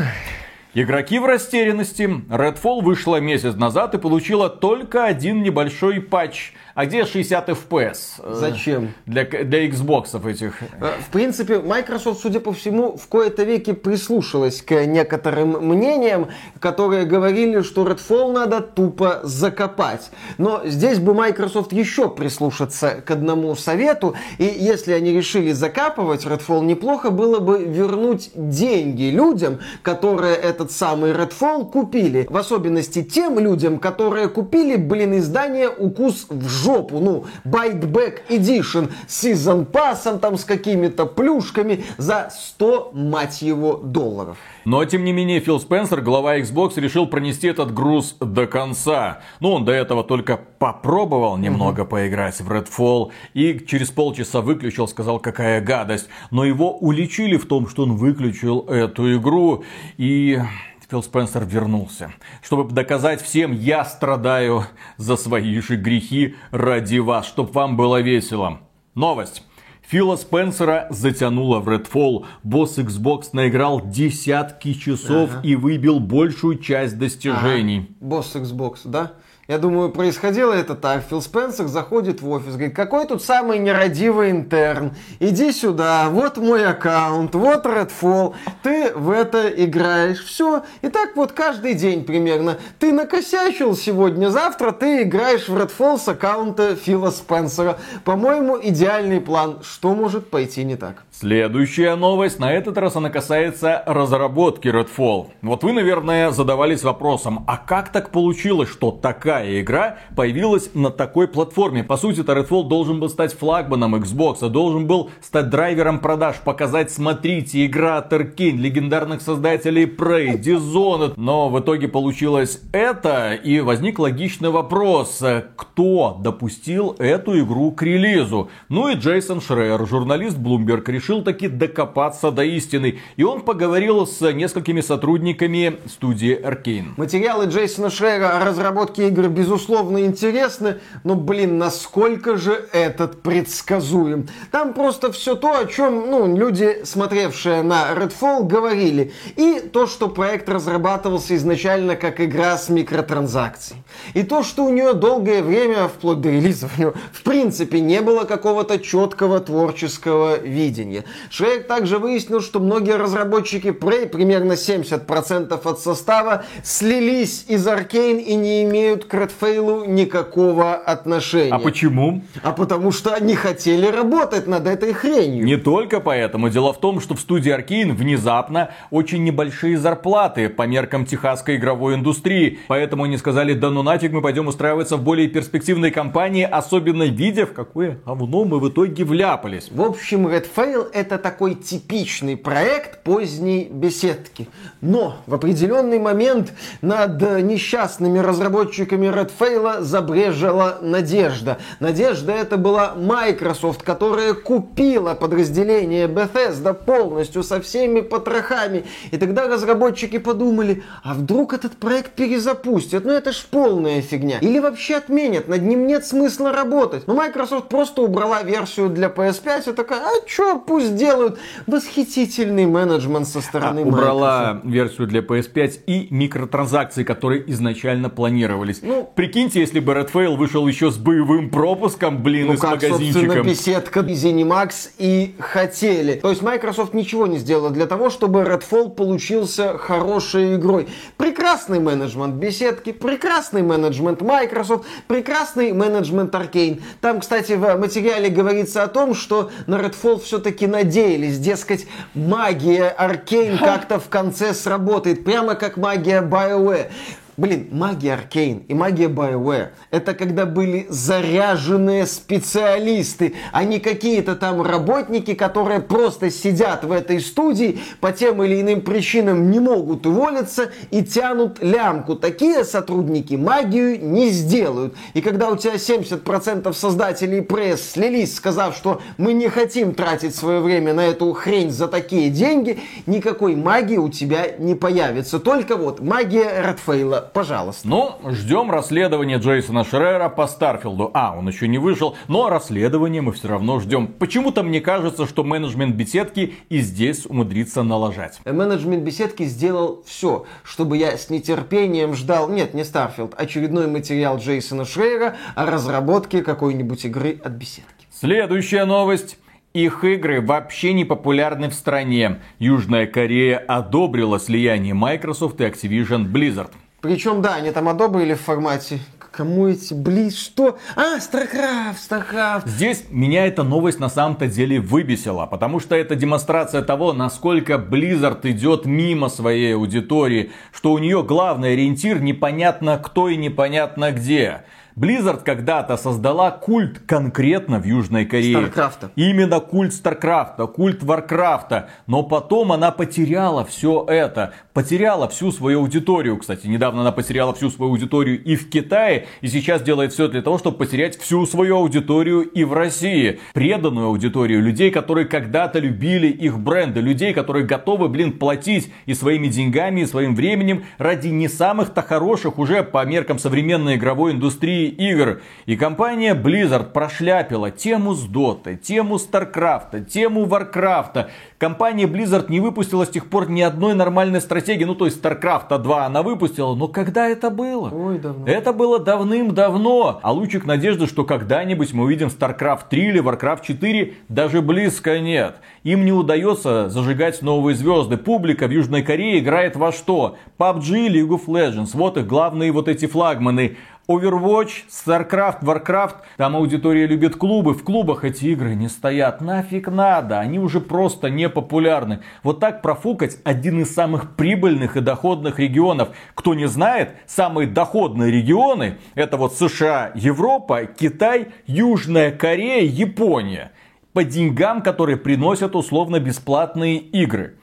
Игроки в растерянности. Redfall вышла месяц назад и получила только один небольшой патч. А где 60 FPS? Э, Зачем? Для, для Xbox этих. Э, В принципе, Microsoft, судя по всему, в кои-то веки прислушалась к некоторым мнениям, которые говорили, что Redfall надо тупо закопать. Но здесь бы Microsoft еще прислушаться к одному совету, и если они решили закапывать Redfall, неплохо было бы вернуть деньги людям, которые этот самый Redfall купили. В особенности тем людям, которые купили, блин, издание «Укус в жопу». Ну, Biteback Edition с Season Pass, там с какими-то плюшками за 100, мать его, долларов. Но, тем не менее, Фил Спенсер, глава Xbox, решил пронести этот груз до конца. Ну, он до этого только попробовал немного поиграть в Redfall и через полчаса выключил, сказал, какая гадость. Но его уличили в том, что он выключил эту игру и... Фил Спенсер вернулся, чтобы доказать всем, я страдаю за свои же грехи ради вас, чтобы вам было весело. Новость. Фила Спенсера затянуло в Redfall. Босс Xbox наиграл десятки часов и выбил большую часть достижений. Босс Xbox, да? Я думаю, происходило это так. Фил Спенсер заходит в офис, говорит, какой тут самый нерадивый интерн? Иди сюда, вот мой аккаунт, вот Redfall, ты в это играешь. Все. И так вот каждый день примерно. Ты накосячил сегодня, завтра ты играешь в Redfall с аккаунта Фила Спенсера. По-моему, идеальный план. Что может пойти не так? Следующая новость, на этот раз она касается разработки Redfall. Вот вы, наверное, задавались вопросом, а как так получилось, что такая игра появилась на такой платформе? По сути, это Redfall должен был стать флагманом Xbox, а должен был стать драйвером продаж, показать, смотрите, игра от легендарных создателей Prey, Dishonored. Но в итоге получилось это, и возник логичный вопрос, кто допустил эту игру к релизу? Ну и Джейсон Шрейер, журналист Bloomberg, решил решил таки докопаться до истины. И он поговорил с несколькими сотрудниками студии Arkane. Материалы Джейсона Шрейера о разработке игр безусловно интересны, но, блин, насколько же этот предсказуем. Там просто все то, о чем ну, люди, смотревшие на Redfall, говорили. И то, что проект разрабатывался изначально как игра с микротранзакцией. И то, что у нее долгое время, вплоть до релиза, в принципе не было какого-то четкого творческого видения деньги. Шрек также выяснил, что многие разработчики Prey, примерно 70% от состава, слились из Arkane и не имеют к Redfall никакого отношения. А почему? А потому что они хотели работать над этой хренью. Не только поэтому. Дело в том, что в студии Arkane внезапно очень небольшие зарплаты по меркам техасской игровой индустрии. Поэтому они сказали, да ну нафиг мы пойдем устраиваться в более перспективной компании, особенно видя, в какое говно мы в итоге вляпались. В общем, Это такой типичный проект поздней беседки. Но в определенный момент над несчастными разработчиками Redfall забрежила надежда. Надежда это была Microsoft, которая купила подразделение Bethesda полностью со всеми потрохами. И тогда разработчики подумали, а вдруг этот проект перезапустят? Ну это ж полная фигня. Или вообще отменят, над ним нет смысла работать. Но Microsoft просто убрала версию для PS5 и такая, а чё, пусть делают. Восхитительный менеджмент со стороны а, Убрала Microsoft. версию для PS5 и микротранзакции, которые изначально планировались. Ну, Прикиньте, если бы Redfall вышел еще с боевым пропуском, блин, ну, и с как, магазинчиком. собственно, беседка и ZeniMax и хотели. То есть Microsoft ничего не сделала для того, чтобы Redfall получился хорошей игрой. Прекрасный менеджмент беседки, прекрасный менеджмент Microsoft, прекрасный менеджмент Arkane. Там, кстати, в материале говорится о том, что на Redfall все-таки все надеялись, дескать, магия Аркейн как-то в конце сработает, прямо как магия BioWare. Блин, магия Аркейн и магия BioWare — это когда были заряженные специалисты, а не какие-то там работники, которые просто сидят в этой студии, по тем или иным причинам не могут уволиться и тянут лямку. Такие сотрудники магию не сделают. И когда у тебя 70% создателей пресс слились, сказав, что мы не хотим тратить свое время на эту хрень за такие деньги, никакой магии у тебя не появится. Только вот магия Редфейла пожалуйста. Ну, ждем расследования Джейсона Шрейера по Starfield у. А, он еще не вышел, но расследование мы все равно ждем. Почему-то мне кажется, что менеджмент беседки и здесь умудрится налажать. Менеджмент беседки сделал все, чтобы я с нетерпением ждал, нет, не Starfield, очередной материал Джейсона Шрейера о разработке какой-нибудь игры от беседки. Следующая новость. Их игры вообще не популярны в стране. Южная Корея одобрила слияние Microsoft и Activision Blizzard. Причем, да, они там одобрили в формате Кому эти Blizz? Что? А, StarCraft, StarCraft. Здесь меня эта новость на самом-то деле выбесила, потому что это демонстрация того, насколько Blizzard идет мимо своей аудитории, что у нее главный ориентир непонятно кто и непонятно где. Blizzard когда-то создала культ конкретно в Южной Корее. StarCraft а. Именно культ StarCraft а, культ Warcraft а. Но потом она потеряла все это. Потеряла всю свою аудиторию. Кстати, недавно она потеряла всю свою аудиторию и в Китае. И сейчас делает все для того, чтобы потерять всю свою аудиторию и в России. Преданную аудиторию. Людей, которые когда-то любили их бренды. Людей, которые готовы, блин, платить и своими деньгами, и своим временем ради не самых-то хороших уже по меркам современной игровой индустрии игр. И компания Blizzard прошляпила тему с Dota, тему StarCraft, тему Warcraft. Компания Blizzard не выпустила с тех пор ни одной нормальной стратегии. Ну, то есть StarCraft 2 она выпустила, но когда это было? Ой, давно. Это было давным-давно. А лучик надежды, что когда-нибудь мы увидим StarCraft 3 или Warcraft 4, даже близко нет. Им не удается зажигать новые звезды. Публика в Южной Корее играет во что? PUBG, League of Legends. Вот их главные вот эти флагманы. Overwatch, StarCraft, Warcraft, там аудитория любит клубы, в клубах эти игры не стоят, нафиг надо, они уже просто не популярны. Вот так профукать один из самых прибыльных и доходных регионов. Кто не знает, самые доходные регионы это вот США, Европа, Китай, Южная Корея, Япония. По деньгам, которые приносят условно бесплатные игры.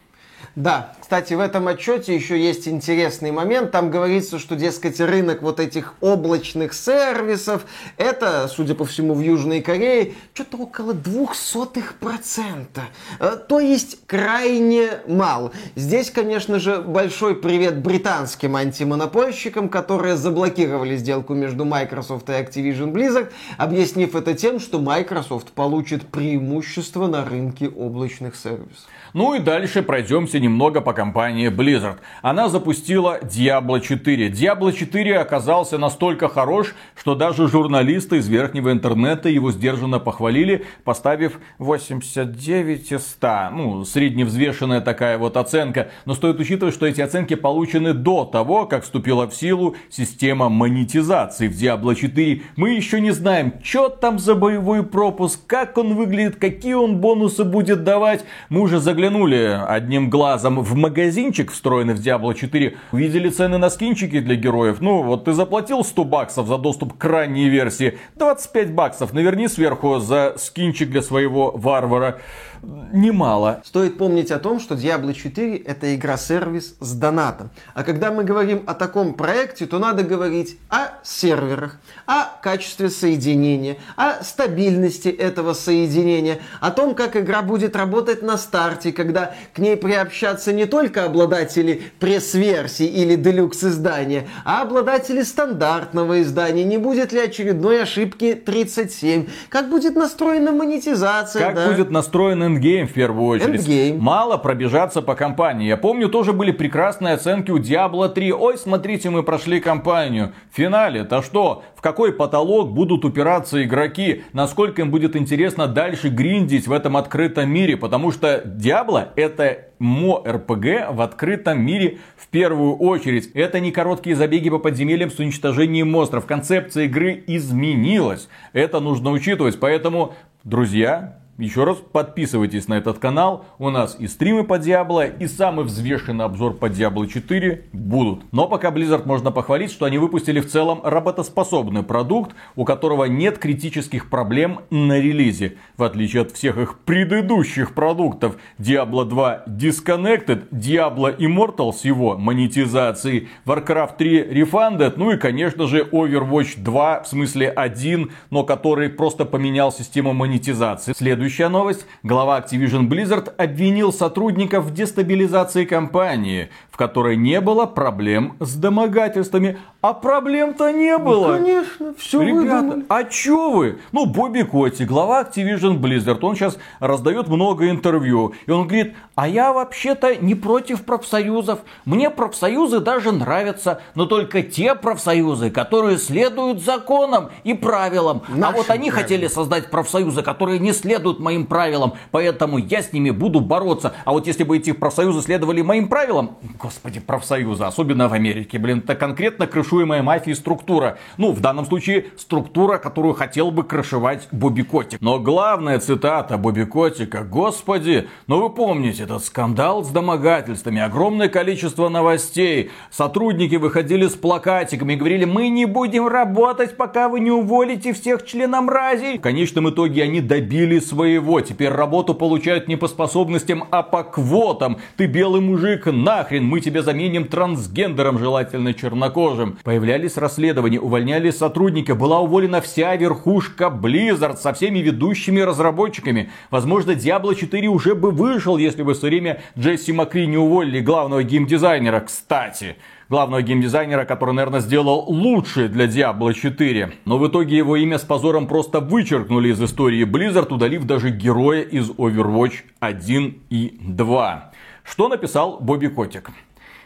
Да, кстати, в этом отчете еще есть интересный момент. Там говорится, что, дескать, рынок вот этих облачных сервисов, это, судя по всему, в Южной Корее, что-то около двухсотых процента. Э, То есть крайне мало. Здесь, конечно же, большой привет британским антимонопольщикам, которые заблокировали сделку между Microsoft и Activision Blizzard, объяснив это тем, что Microsoft получит преимущество на рынке облачных сервисов. Ну и дальше пройдемся немного по компании Blizzard. Она запустила Diablo 4. Diablo 4 оказался настолько хорош, что даже журналисты из верхнего интернета его сдержанно похвалили, поставив 89 из 100. Ну, средневзвешенная такая вот оценка. Но стоит учитывать, что эти оценки получены до того, как вступила в силу система монетизации в Diablo 4. Мы еще не знаем, что там за боевой пропуск, как он выглядит, какие он бонусы будет давать. Мы уже заглянули одним глазом в магазинчик, встроенный в Diablo 4, увидели цены на скинчики для героев. Ну, вот ты заплатил 100 баксов за доступ к ранней версии, 25 баксов наверни сверху за скинчик для своего варвара. Немало. Стоит помнить о том, что Diablo 4 это игра-сервис с донатом. А когда мы говорим о таком проекте, то надо говорить о серверах, о качестве соединения, о стабильности этого соединения, о том, как игра будет работать на старте, когда к ней приобщаться не только обладатели пресс-версии или делюкс издания, а обладатели стандартного издания. Не будет ли очередной ошибки 37? Как будет настроена монетизация? Как да? будет настроен endgame в первую очередь. Endgame. Мало пробежаться по кампании. Я помню, тоже были прекрасные оценки у Diablo 3. Ой, смотрите, мы прошли кампанию. В финале-то что? В какой потолок будут упираться игроки? Насколько им будет интересно дальше гриндить в этом открытом мире? Потому что Diablo это MMORPG в открытом мире в первую очередь. Это не короткие забеги по подземельям с уничтожением монстров. Концепция игры изменилась. Это нужно учитывать. Поэтому, друзья, еще раз подписывайтесь на этот канал. У нас и стримы по Диабло, и самый взвешенный обзор по Diablo 4 будут. Но пока Blizzard можно похвалить, что они выпустили в целом работоспособный продукт, у которого нет критических проблем на релизе. В отличие от всех их предыдущих продуктов. Diablo 2 Disconnected, Diablo Immortal с его монетизацией, Warcraft 3 Refunded, ну и конечно же Overwatch 2, в смысле 1, но который просто поменял систему монетизации. Следующая новость. Глава Activision Blizzard обвинил сотрудников в дестабилизации компании, в которой не было проблем с домогательствами. А проблем-то не было. Конечно, все Ребята, а чё вы? Ну, Бобби Котти, глава Activision Blizzard, он сейчас раздает много интервью. И он говорит, а я вообще-то не против профсоюзов. Мне профсоюзы даже нравятся, но только те профсоюзы, которые следуют законам и правилам. а Нашим вот они правилам. хотели создать профсоюзы, которые не следуют моим правилам, поэтому я с ними буду бороться. А вот если бы эти профсоюзы следовали моим правилам, господи, профсоюзы, особенно в Америке, блин, это конкретно крышуемая мафией структура. Ну, в данном случае структура, которую хотел бы крышевать Бобби Котик. Но главная цитата Бобби Котика, господи, ну вы помните этот скандал с домогательствами, огромное количество новостей, сотрудники выходили с плакатиками и говорили, мы не будем работать, пока вы не уволите всех членомразий. В конечном итоге они добились своего, теперь работу получают не по способностям, а по квотам. Ты белый мужик, нахрен, мы тебя заменим трансгендером, желательно чернокожим. Появлялись расследования, увольнялись сотрудники, была уволена вся верхушка Blizzard со всеми ведущими разработчиками. Возможно, Diablo 4 уже бы вышел, если бы все время Джесси Макри не уволили главного геймдизайнера. Кстати, главного геймдизайнера, который, наверное, сделал лучшее для Diablo 4. Но в итоге его имя с позором просто вычеркнули из истории Blizzard, удалив даже героя из Overwatch 1 и 2. Что написал Бобби Котик?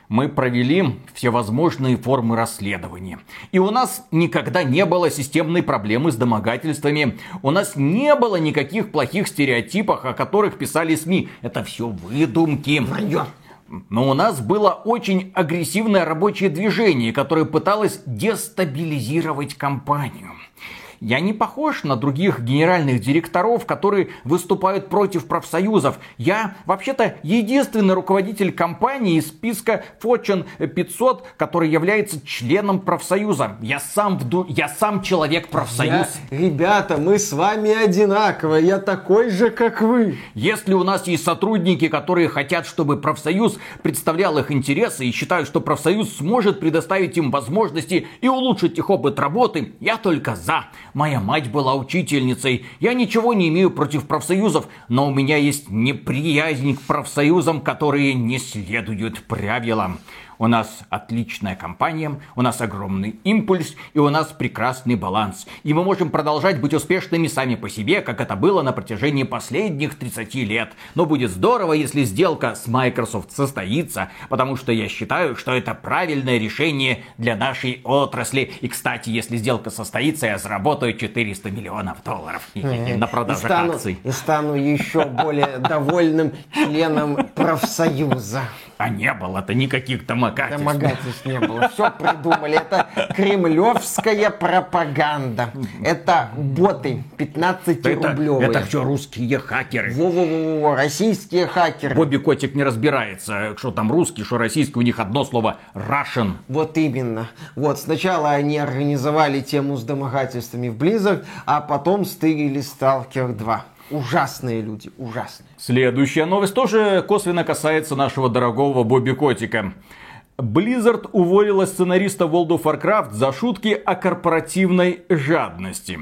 мы провели всевозможные формы расследования. И у нас никогда не было системной проблемы с домогательствами. У нас не было никаких плохих стереотипов, о которых писали СМИ. Это все выдумки. Но у нас было очень агрессивное рабочее движение, которое пыталось дестабилизировать компанию. Я не похож на других генеральных директоров, которые выступают против профсоюзов. Я вообще-то единственный руководитель компании из списка Fortune 500, который является членом профсоюза. Я сам, вду... я сам человек профсоюз. Я... Ребята, мы с вами одинаковые. Я такой же, как вы. Если у нас есть сотрудники, которые хотят, чтобы профсоюз представлял их интересы и считают, что профсоюз сможет предоставить им возможности и улучшить их опыт работы, я только за. Моя мать была учительницей. Я ничего не имею против профсоюзов, но у меня есть неприязнь к профсоюзам, которые не следуют правилам. У нас отличная компания, у нас огромный импульс и у нас прекрасный баланс. И мы можем продолжать быть успешными сами по себе, как это было на протяжении последних 30 лет. Но будет здорово, если сделка с Microsoft состоится, потому что я считаю, что это правильное решение для нашей отрасли. И, кстати, если сделка состоится, я заработаю 400 миллионов долларов на продаже акций. И стану еще более довольным членом профсоюза. А не было-то никаких домогательств. Домогательств не было. Все придумали. Это кремлевская пропаганда. Это боты 15-рублевые. Это, это все русские хакеры. Во-во-во, российские хакеры. Бобби Котик не разбирается, что там русский, что российский. У них одно слово Russian. Вот именно. Вот сначала они организовали тему с домогательствами в Blizzard, а потом стырили Stalker 2. Ужасные люди, ужасные. Следующая новость тоже косвенно касается нашего дорогого Бобби Котика. Blizzard уволила сценариста World of Warcraft за шутки о корпоративной жадности.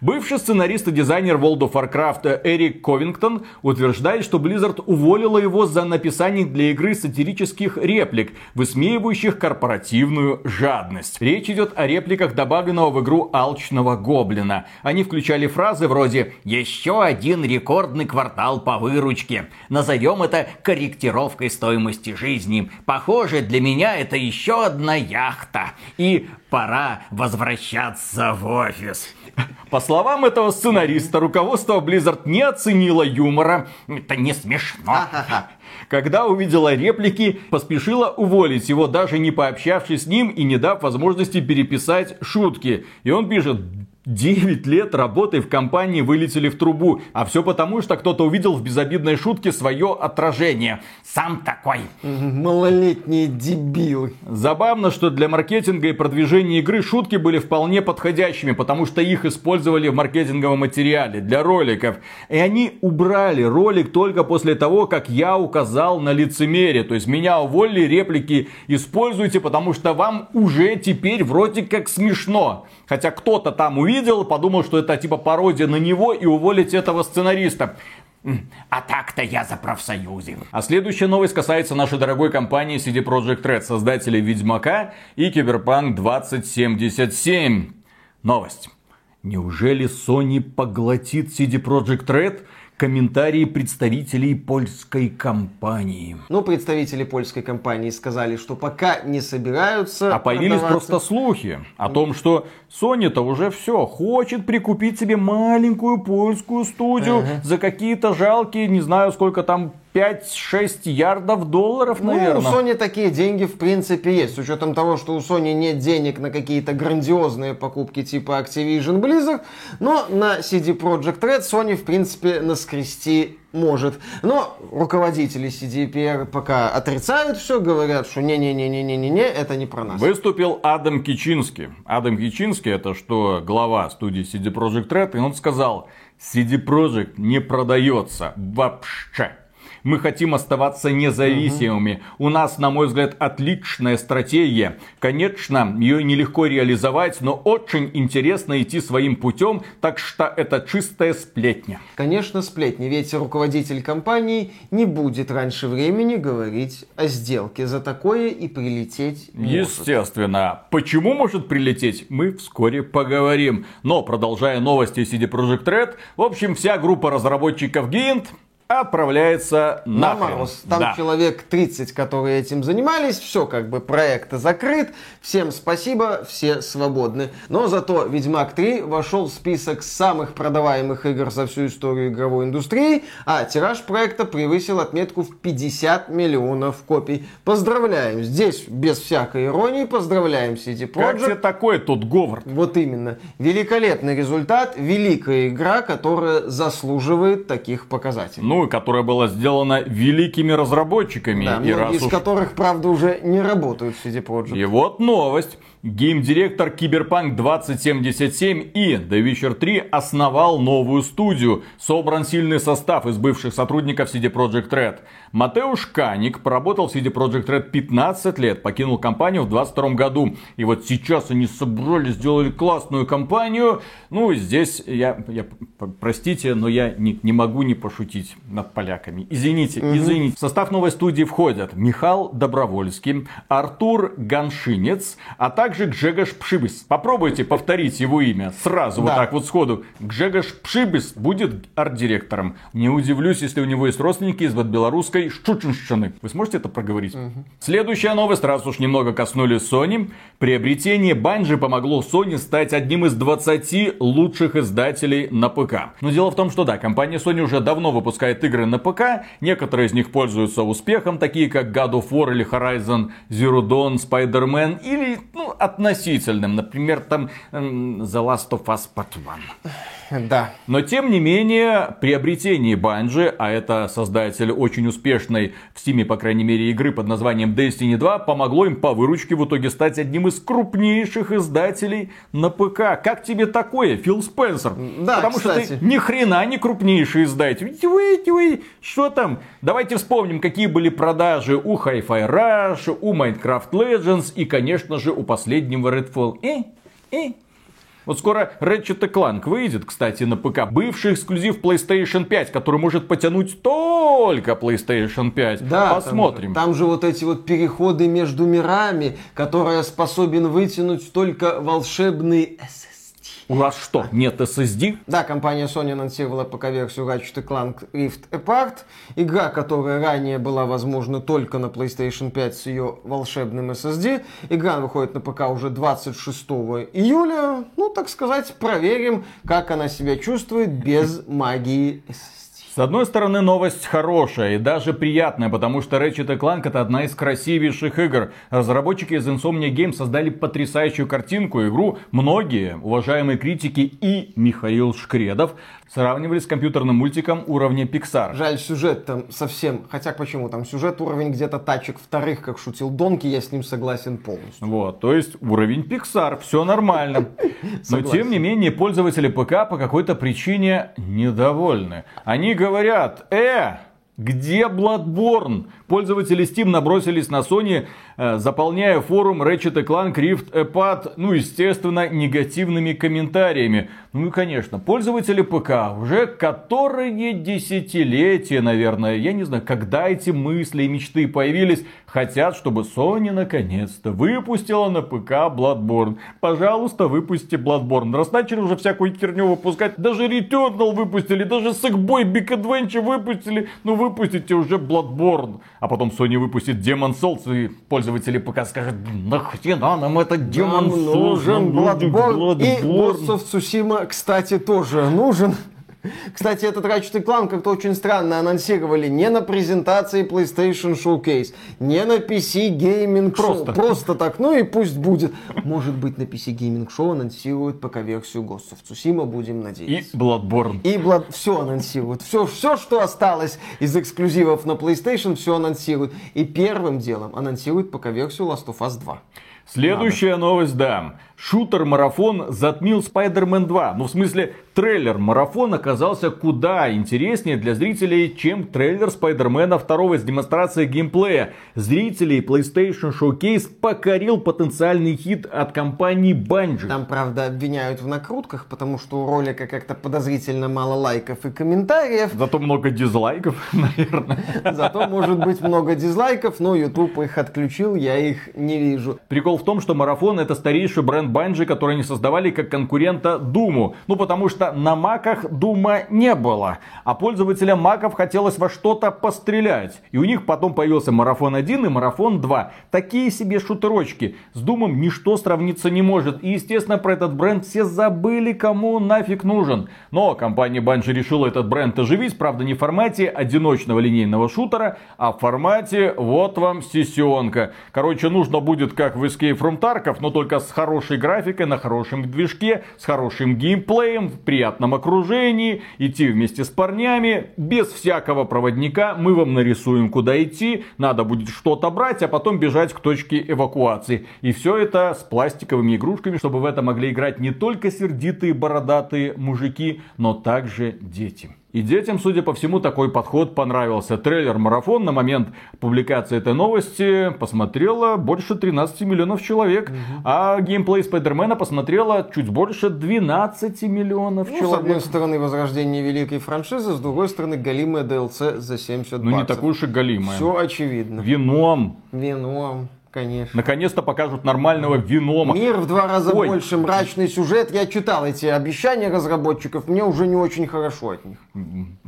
Бывший сценарист и дизайнер World of Warcraft Эрик Ковингтон утверждает, что Blizzard уволила его за написание для игры сатирических реплик, высмеивающих корпоративную жадность. Речь идет о репликах добавленного в игру Алчного Гоблина. Они включали фразы вроде «Еще один рекордный квартал по выручке». Назовем это корректировкой стоимости жизни. Похоже, для меня это еще одна яхта. И пора возвращаться в офис. По словам этого сценариста, руководство Blizzard не оценило юмора. Это не смешно. Когда увидела реплики, поспешила уволить его, даже не пообщавшись с ним и не дав возможности переписать шутки. И он пишет, 9 лет работы в компании вылетели в трубу. А все потому, что кто-то увидел в безобидной шутке свое отражение. Сам такой. Малолетние дебилы. Забавно, что для маркетинга и продвижения игры шутки были вполне подходящими, потому что их использовали в маркетинговом материале для роликов. И они убрали ролик только после того, как я указал на лицемерие. То есть меня уволили, реплики используйте, потому что вам уже теперь вроде как смешно. Хотя кто-то там увидел, подумал, что это типа пародия на него и уволить этого сценариста. А так-то я за профсоюзы. А следующая новость касается нашей дорогой компании CD Projekt Red, создателей Ведьмака и Киберпанк 2077. Новость. Неужели Sony поглотит CD Projekt Red? Комментарии представителей польской компании. Ну, представители польской компании сказали, что пока не собираются А появились просто слухи о том, что Sony-то уже все, хочет прикупить себе маленькую польскую студию ага. за какие-то жалкие, не знаю сколько там 5-6 ярдов долларов, наверное. Ну, у Sony такие деньги, в принципе, есть. С учетом того, что у Sony нет денег на какие-то грандиозные покупки типа Activision Blizzard, но на CD Projekt Red Sony, в принципе, наскрести может. Но руководители CDPR пока отрицают все, говорят, что не-не-не-не-не-не, это не про нас. Выступил Адам Кичинский. Адам Кичинский, это что, глава студии CD Projekt Red, и он сказал, CD Projekt не продается вообще. Мы хотим оставаться независимыми. У нас, на мой взгляд, отличная стратегия. Конечно, ее нелегко реализовать, но очень интересно идти своим путем, так что это чистая сплетня. Конечно, сплетни, ведь руководитель компании не будет раньше времени говорить о сделке. За такое и прилететь может. Естественно. Почему может прилететь, мы вскоре поговорим. Но, продолжая новости CD Projekt Red, в общем, вся группа разработчиков Гинт отправляется На нахрен. мороз. Там Да. человек 30, которые этим занимались. Все, как бы проект закрыт. Всем спасибо, все свободны. Но зато Ведьмак 3 вошел в список самых продаваемых игр за всю историю игровой индустрии, а тираж проекта превысил отметку в 50 миллионов копий. Поздравляем. Здесь, без всякой иронии, поздравляем CD Как тебе Projekt. такой тут Говард? Вот именно. Великолепный результат, великая игра, которая заслуживает таких показателей. Ну, и которая была сделана великими разработчиками. Да, и раз из уж которых, правда, уже не работают в CD Projekt. И вот новость. Геймдиректор Киберпанк 2077 и The Witcher 3 основал новую студию. Собран сильный состав из бывших сотрудников CD Projekt Red. Матеуш Каник проработал в CD Projekt Red 15 лет, покинул компанию в 22 году. И вот сейчас они собрали, сделали классную компанию. Ну, и здесь я, я простите, но я не, не могу не пошутить над поляками. Извините, извините. В состав новой студии входят Михаил Добровольский, Артур Ганшинец, а также Гжегош Пшибис. Попробуйте повторить его имя сразу, вот Да. так вот сходу. Гжегош Пшибис будет арт-директором. Не удивлюсь, если у него есть родственники из вот белорусской Щучинщины. Вы сможете это проговорить? Следующая новость, раз уж немного коснулись Sony. Приобретение Bungie помогло Sony стать одним из 20 лучших издателей на ПК. Но дело в том, что да, компания Sony уже давно выпускает игры на ПК. Некоторые из них пользуются успехом, такие как God of War или Horizon Zero Dawn, Spider-Man или ну, относительным. Например, там The Last of Us Part 1. Да. Но тем не менее, приобретение Bungie, а это создатель очень успешной в Steam, по крайней мере, игры под названием Destiny 2, помогло им по выручке в итоге стать одним из крупнейших издателей на ПК. Как тебе такое, Фил Спенсер? Да, Потому что кстати. ты ни хрена не крупнейший издатель. Вы, вы, что там? Давайте вспомним, какие были продажи у Hi-Fi Rush, у Minecraft Legends и, конечно же, у последнего Redfall. Э, э, вот скоро Ratchet Clank выйдет, кстати, на ПК. Бывший эксклюзив PlayStation 5, который может потянуть только PlayStation 5. Да, Посмотрим. Там, там же вот эти вот переходы между мирами, которые способен вытянуть только волшебный SSD. У вас что, нет SSD? Да, компания Sony анонсировала ПК-версию Ratchet Clank Rift Apart. Игра, которая ранее была возможна только на PlayStation 5 с ее волшебным SSD. Игра выходит на ПК уже 26 июля. Ну, так сказать, проверим, как она себя чувствует без магии SSD. С одной стороны, новость хорошая и даже приятная, потому что Ratchet Clank это одна из красивейших игр. Разработчики из Insomnia Games создали потрясающую картинку. Игру многие уважаемые критики и Михаил Шкредов сравнивали с компьютерным мультиком уровня Pixar. Жаль, сюжет там совсем... Хотя почему? Там сюжет уровень где-то тачек вторых, как шутил Донки, я с ним согласен полностью. Вот, то есть уровень Pixar, все нормально. Но тем не менее пользователи ПК по какой-то причине недовольны. Они говорят, э, где Bloodborne? Пользователи Steam набросились на Sony, заполняя форум Ratchet Clank Rift Apart, ну, естественно, негативными комментариями. Ну и, конечно, пользователи ПК уже которые десятилетия, наверное, я не знаю, когда эти мысли и мечты появились, хотят, чтобы Sony наконец-то выпустила на ПК Bloodborne. Пожалуйста, выпустите Bloodborne. Раз начали уже всякую херню выпускать, даже Returnal выпустили, даже Sackboy Big Adventure выпустили, ну выпустите уже Bloodborne. А потом Sony выпустит Demon Souls, и пользователи ПК скажут, «Блин, нахрена нам этот Demon Нам нужен Bloodborne. И Bloodborne». Ghost of Tsushima, кстати, тоже нужен. Кстати, этот Ratchet Clank как-то очень странно анонсировали не на презентации PlayStation Showcase, не на PC Gaming Show. Просто. Просто так, ну и пусть будет. Может быть, на PC Gaming Show анонсируют ПК-версию Ghost of Tsushima, будем И надеяться. Bloodborne. И Blood... все анонсируют. Все, все, что осталось из эксклюзивов на PlayStation, все анонсируют. И первым делом анонсируют ПК-версию Last of Us 2. Следующая новость, да. Шутер-марафон затмил Spider-Man 2. Ну, в смысле, трейлер-марафон оказался куда интереснее для зрителей, чем трейлер Спайдермена 2 с демонстрацией геймплея. Зрителей PlayStation Showcase покорил потенциальный хит от компании Bungie. Там, правда, обвиняют в накрутках, потому что у ролика как-то подозрительно мало лайков и комментариев. Зато много дизлайков, наверное. Зато может быть много дизлайков, но YouTube их отключил, я их не вижу. Прикол в том, что марафон это старейший бренд Bungie, который они создавали как конкурента Думу. Ну, потому что на маках Дума не было. А пользователям маков хотелось во что-то пострелять. И у них потом появился Марафон 1 и Марафон 2. Такие себе шутерочки. С Думом ничто сравниться не может. И, естественно, про этот бренд все забыли, кому нафиг нужен. Но компания Bungie решила этот бренд оживить. Правда, не в формате одиночного линейного шутера, а в формате вот вам сессионка. Короче, нужно будет как в Escape from Tarkov, но только с хорошей графикой, на хорошем движке, с хорошим геймплеем, в приятном окружении, идти вместе с парнями, без всякого проводника. Мы вам нарисуем, куда идти, надо будет что-то брать, а потом бежать к точке эвакуации. И все это с пластиковыми игрушками, чтобы в это могли играть не только сердитые бородатые мужики, но также дети. И детям, судя по всему, такой подход понравился. Трейлер-марафон на момент публикации этой новости посмотрело больше 13 миллионов человек. Угу. А геймплей Спайдермена посмотрело чуть больше 12 миллионов ну, человек. С одной стороны, возрождение великой франшизы, с другой стороны, галимая DLC за 70 Ну, баксов. не такой уж и галимая. Все очевидно. Вином. Вином. Конечно. Наконец-то покажут нормального винома. Мир в два раза Ой. больше, мрачный сюжет. Я читал эти обещания разработчиков, мне уже не очень хорошо от них.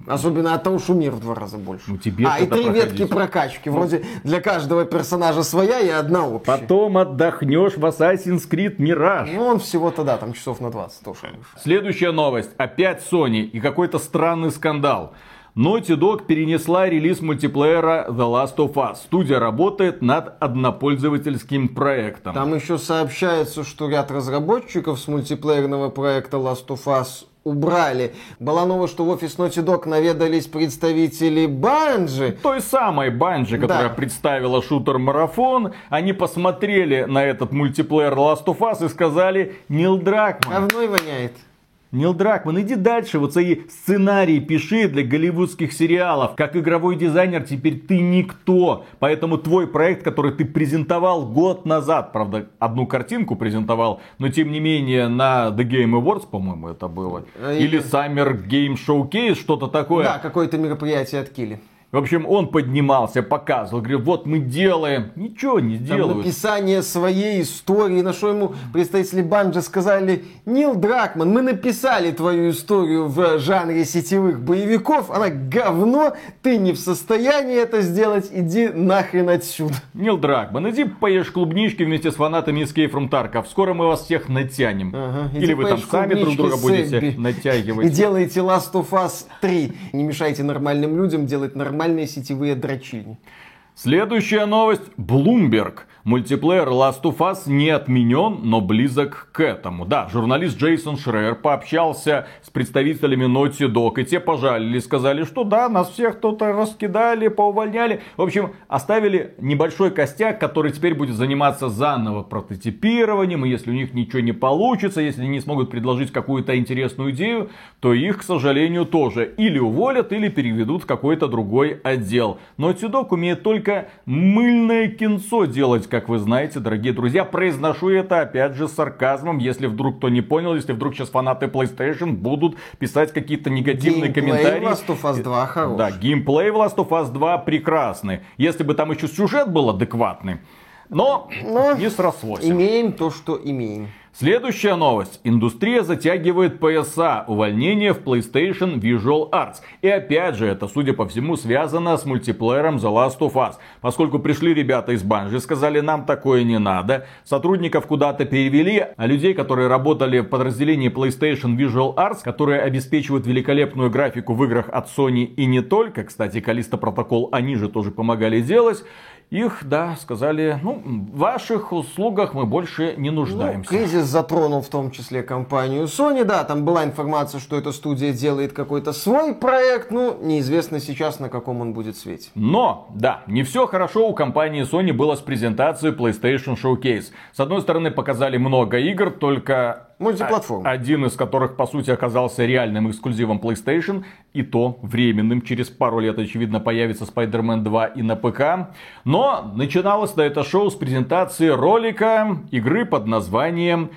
Особенно от того, что мир в два раза больше. Ну, тебе а, и тогда три ветки проходить. прокачки. Вроде для каждого персонажа своя и одна общая. Потом отдохнешь в Assassin's Creed Mirage. Ну, он всего-то, да, там часов на 20 тоже. Следующая новость. Опять Sony и какой-то странный скандал. Naughty Dog перенесла релиз мультиплеера The Last of Us. Студия работает над однопользовательским проектом. Там еще сообщается, что ряд разработчиков с мультиплеерного проекта Last of Us убрали. Была новость, что в офис Naughty Dog наведались представители Банжи. Той самой Банжи, которая Да. представила шутер-марафон, они посмотрели на этот мультиплеер Last of Us и сказали, Нил Дракман, Говной воняет. Нил Дракман, иди дальше, вот свои сценарии пиши для голливудских сериалов. Как игровой дизайнер теперь ты никто. Поэтому твой проект, который ты презентовал год назад, правда, одну картинку презентовал, но тем не менее на The Game Awards, по-моему, это было. А, Или Summer Game Showcase, что-то такое. Да, какое-то мероприятие от Кили. В общем, он поднимался, показывал, говорил, вот мы делаем. Ничего не Там делают. написание своей истории, на что ему представители Банжи сказали, Нил Дракман, мы написали твою историю в жанре сетевых боевиков, она говно, ты не в состоянии это сделать, иди нахрен отсюда. Нил Дракман, иди поешь клубнички вместе с фанатами Escape from Tarkov. Скоро мы вас всех натянем. Ага, Или вы там сами друг друга будете натягивать. И делайте Last of Us 3. Не мешайте нормальным людям делать нормальные сетевые дрочильни. Следующая новость. Bloomberg. Мультиплеер Last of Us не отменен, но близок к этому. Да, журналист Джейсон Шрейер пообщался с представителями Naughty Dog, и те пожалили, сказали, что да, нас всех кто-то раскидали, поувольняли. В общем, оставили небольшой костяк, который теперь будет заниматься заново прототипированием, и если у них ничего не получится, если они не смогут предложить какую-то интересную идею, то их, к сожалению, тоже или уволят, или переведут в какой-то другой отдел. Naughty Dog умеет только мыльное кинцо делать, как вы знаете, дорогие друзья. Произношу это опять же с сарказмом, если вдруг кто не понял, если вдруг сейчас фанаты PlayStation будут писать какие-то негативные Геймплей комментарии. Last of Us 2 хорош. Да, геймплей в Last of Us 2 прекрасный. Если бы там еще сюжет был адекватный. Но Но не срослось. Имеем то, что имеем. Следующая новость. Индустрия затягивает пояса. Увольнение в PlayStation Visual Arts. И опять же, это, судя по всему, связано с мультиплеером The Last of Us. Поскольку пришли ребята из Bungie, сказали, нам такое не надо. Сотрудников куда-то перевели, а людей, которые работали в подразделении PlayStation Visual Arts, которые обеспечивают великолепную графику в играх от Sony и не только, кстати, Callisto Protocol они же тоже помогали делать, их, да, сказали, ну, в ваших услугах мы больше не Ну, нуждаемся. кризис затронул в том числе компанию Sony, да, там была информация, что эта студия делает какой-то свой проект, ну, неизвестно сейчас, на каком он будет свете. Но, да, не все хорошо у компании Sony было с презентацией PlayStation Showcase. С одной стороны, показали много игр, только Мультиплатформ. а- один из которых, по сути, оказался реальным эксклюзивом PlayStation, и то временным. Через пару лет, очевидно, появится Spider-Man 2 и на ПК. Но начиналось на это шоу с презентации ролика игры под названием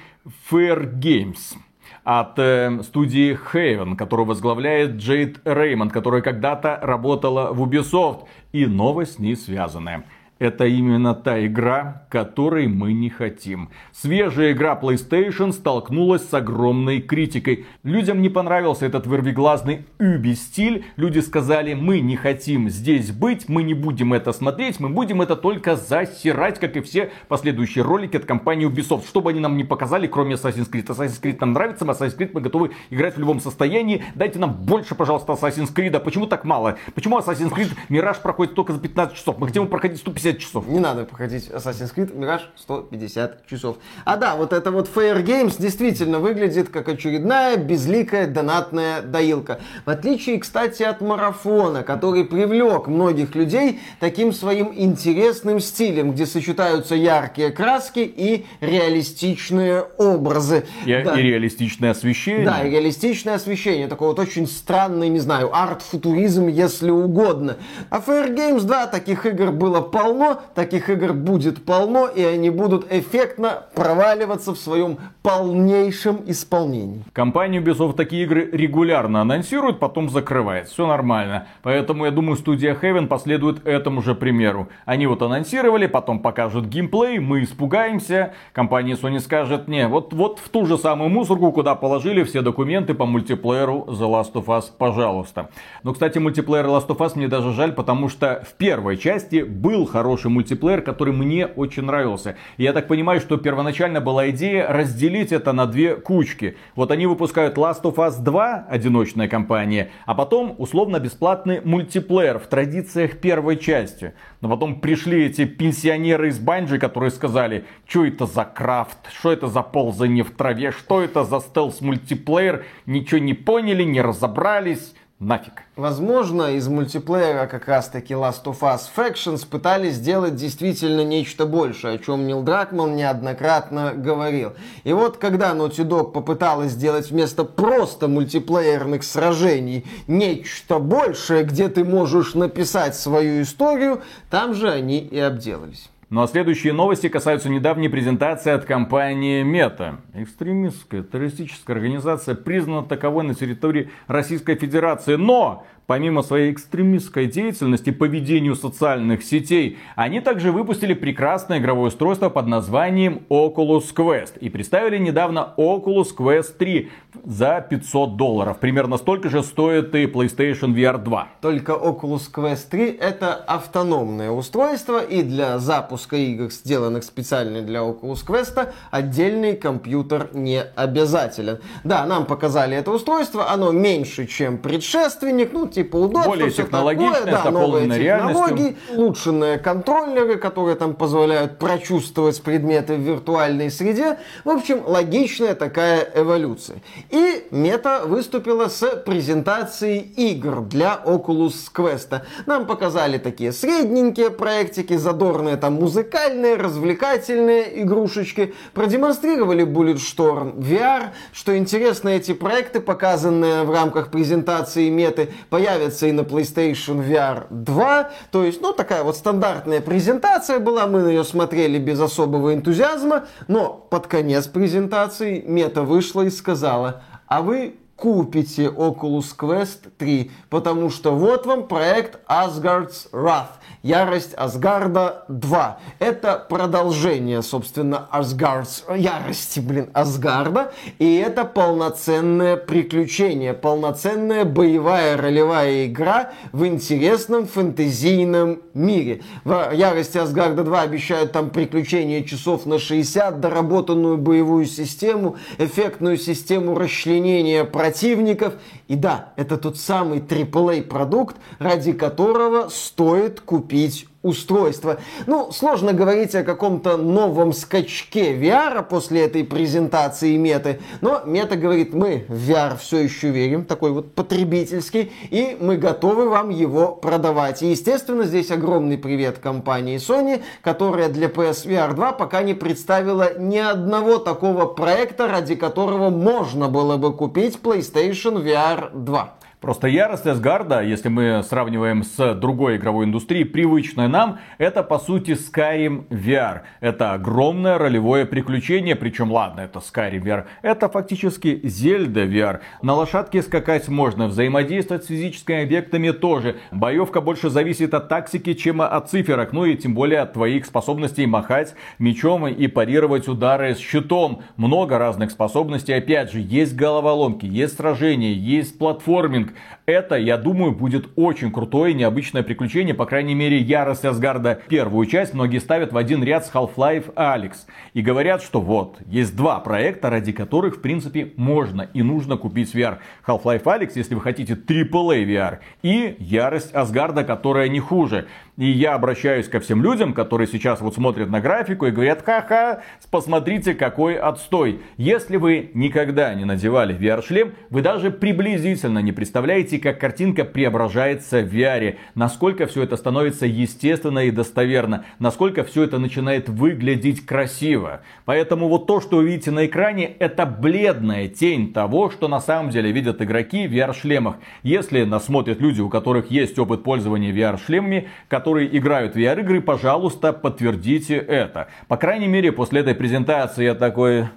Fair Games от э, студии Haven, которую возглавляет Джейд Реймонд, которая когда-то работала в Ubisoft. И новость с ней связанная. Это именно та игра, которой мы не хотим. Свежая игра PlayStation столкнулась с огромной критикой. Людям не понравился этот вырвиглазный Уби-стиль. Люди сказали, мы не хотим здесь быть, мы не будем это смотреть, мы будем это только засирать, как и все последующие ролики от компании Ubisoft. Что бы они нам не показали, кроме Assassin's Creed. Assassin's Creed нам нравится, Assassin's Creed мы готовы играть в любом состоянии. Дайте нам больше, пожалуйста, Assassin's Creed. А почему так мало? Почему Assassin's Creed Мираж проходит только за 15 часов? Мы хотим проходить 150 часов. Не надо проходить Assassin's Creed Mirage 150 часов. А да, вот это вот Fair Games действительно выглядит как очередная безликая донатная доилка. В отличие, кстати, от Марафона, который привлек многих людей таким своим интересным стилем, где сочетаются яркие краски и реалистичные образы. И, Да. и реалистичное освещение. Да, и реалистичное освещение. Такой вот очень странный, не знаю, арт-футуризм, если угодно. А Fair Games, да, таких игр было полно, таких игр будет полно, и они будут эффектно проваливаться в своем полнейшем исполнении. Компания Ubisoft такие игры регулярно анонсирует, потом закрывает. Все нормально. Поэтому я думаю, студия Heaven последует этому же примеру. Они вот анонсировали, потом покажут геймплей, мы испугаемся. Компания Sony скажет, не, вот, вот в ту же самую мусорку, куда положили все документы по мультиплееру The Last of Us, пожалуйста. Но, кстати, мультиплеер Last of Us мне даже жаль, потому что в первой части был хороший мультиплеер, который мне очень нравился. И я так понимаю, что первоначально была идея разделить это на две кучки. Вот они выпускают Last of Us 2, одиночная компания, а потом условно-бесплатный мультиплеер в традициях первой части. Но потом пришли эти пенсионеры из Банжи, которые сказали, что это за крафт, что это за ползание в траве, что это за стелс-мультиплеер, ничего не поняли, не разобрались, нафиг. Возможно, из мультиплеера как раз-таки Last of Us Factions пытались сделать действительно нечто большее, о чем Нил Дракман неоднократно говорил. И вот когда Naughty Dog попыталась сделать вместо просто мультиплеерных сражений нечто большее, где ты можешь написать свою историю, там же они и обделались. Ну а следующие новости касаются недавней презентации от компании Meta. Экстремистская террористическая организация признана таковой на территории Российской Федерации. Но помимо своей экстремистской деятельности по ведению социальных сетей, они также выпустили прекрасное игровое устройство под названием Oculus Quest. И представили недавно Oculus Quest 3 за 500 долларов. Примерно столько же стоит и PlayStation VR 2. Только Oculus Quest 3 это автономное устройство, и для запуска игр, сделанных специально для Oculus Quest, отдельный компьютер не обязателен. Да, нам показали это устройство, оно меньше, чем предшественник, ну, типа удобство, Более всё технологичное, такое, да, новые технологии, улучшенные контроллеры, которые там позволяют прочувствовать предметы в виртуальной среде. В общем, логичная такая эволюция. И Мета выступила с презентацией игр для Oculus Quest. Нам показали такие средненькие проектики, задорные там музыкальные, развлекательные игрушечки. Продемонстрировали Bulletstorm VR. Что интересно, эти проекты, показанные в рамках презентации Меты, появятся и на PlayStation VR 2. То есть, ну, такая вот стандартная презентация была. Мы на нее смотрели без особого энтузиазма. Но под конец презентации Мета вышла и сказала, а вы купите Oculus Quest 3, потому что вот вам проект Asgard's Wrath. Ярость Асгарда 2. Это продолжение, собственно, Асгардс... Ярости, блин, Асгарда. И это полноценное приключение, полноценная боевая ролевая игра в интересном фэнтезийном мире. В Ярости Асгарда 2 обещают там приключения часов на 60, доработанную боевую систему, эффектную систему расчленения противников. И да, это тот самый AAA продукт, ради которого стоит купить устройство. Ну, сложно говорить о каком-то новом скачке VR после этой презентации меты, но мета говорит, мы в VR все еще верим, такой вот потребительский, и мы готовы вам его продавать. И, естественно, здесь огромный привет компании Sony, которая для PSVR 2 пока не представила ни одного такого проекта, ради которого можно было бы купить PlayStation VR 2. Просто ярость Асгарда, если мы сравниваем с другой игровой индустрией, привычная нам, это по сути Skyrim VR. Это огромное ролевое приключение, причем ладно, это Skyrim VR, это фактически Zelda VR. На лошадке скакать можно, взаимодействовать с физическими объектами тоже. Боевка больше зависит от тактики, чем от циферок, ну и тем более от твоих способностей махать мечом и парировать удары с щитом. Много разных способностей, опять же, есть головоломки, есть сражения, есть платформинг, это, я думаю, будет очень крутое, необычное приключение. По крайней мере, Ярость Асгарда первую часть многие ставят в один ряд с Half-Life Alyx. И говорят, что вот, есть два проекта, ради которых, в принципе, можно и нужно купить VR. Half-Life Alyx, если вы хотите AAA VR, и Ярость Асгарда, которая не хуже. И я обращаюсь ко всем людям, которые сейчас вот смотрят на графику и говорят, ха-ха, посмотрите, какой отстой. Если вы никогда не надевали VR-шлем, вы даже приблизительно не представляете, как картинка преображается в VR. Насколько все это становится естественно и достоверно. Насколько все это начинает выглядеть красиво. Поэтому вот то, что вы видите на экране, это бледная тень того, что на самом деле видят игроки в VR-шлемах. Если нас смотрят люди, у которых есть опыт пользования VR-шлемами, играют в VR-игры, пожалуйста, подтвердите это. По крайней мере, после этой презентации я такой...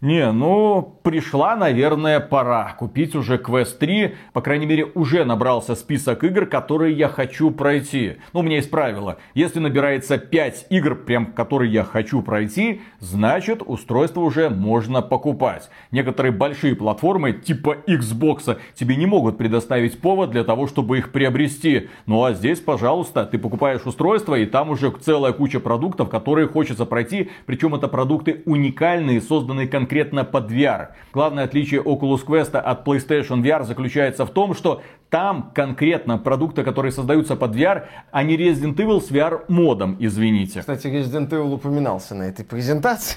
Не, ну, пришла, наверное, пора купить уже Quest 3. По крайней мере, уже набрался список игр, которые я хочу пройти. Ну, у меня есть правило. Если набирается 5 игр, прям которые я хочу пройти, значит, устройство уже можно покупать. Некоторые большие платформы, типа Xbox, тебе не могут предоставить повод для того, чтобы их приобрести. Ну, а здесь, пожалуйста, ты покупаешь устройство, и там уже целая куча продуктов, которые хочется пройти. Причем это продукты уникальные, созданные конкретно конкретно под VR. Главное отличие Oculus Quest от PlayStation VR заключается в том, что там конкретно продукты, которые создаются под VR, а не Resident Evil с VR модом, извините. Кстати, Resident Evil упоминался на этой презентации.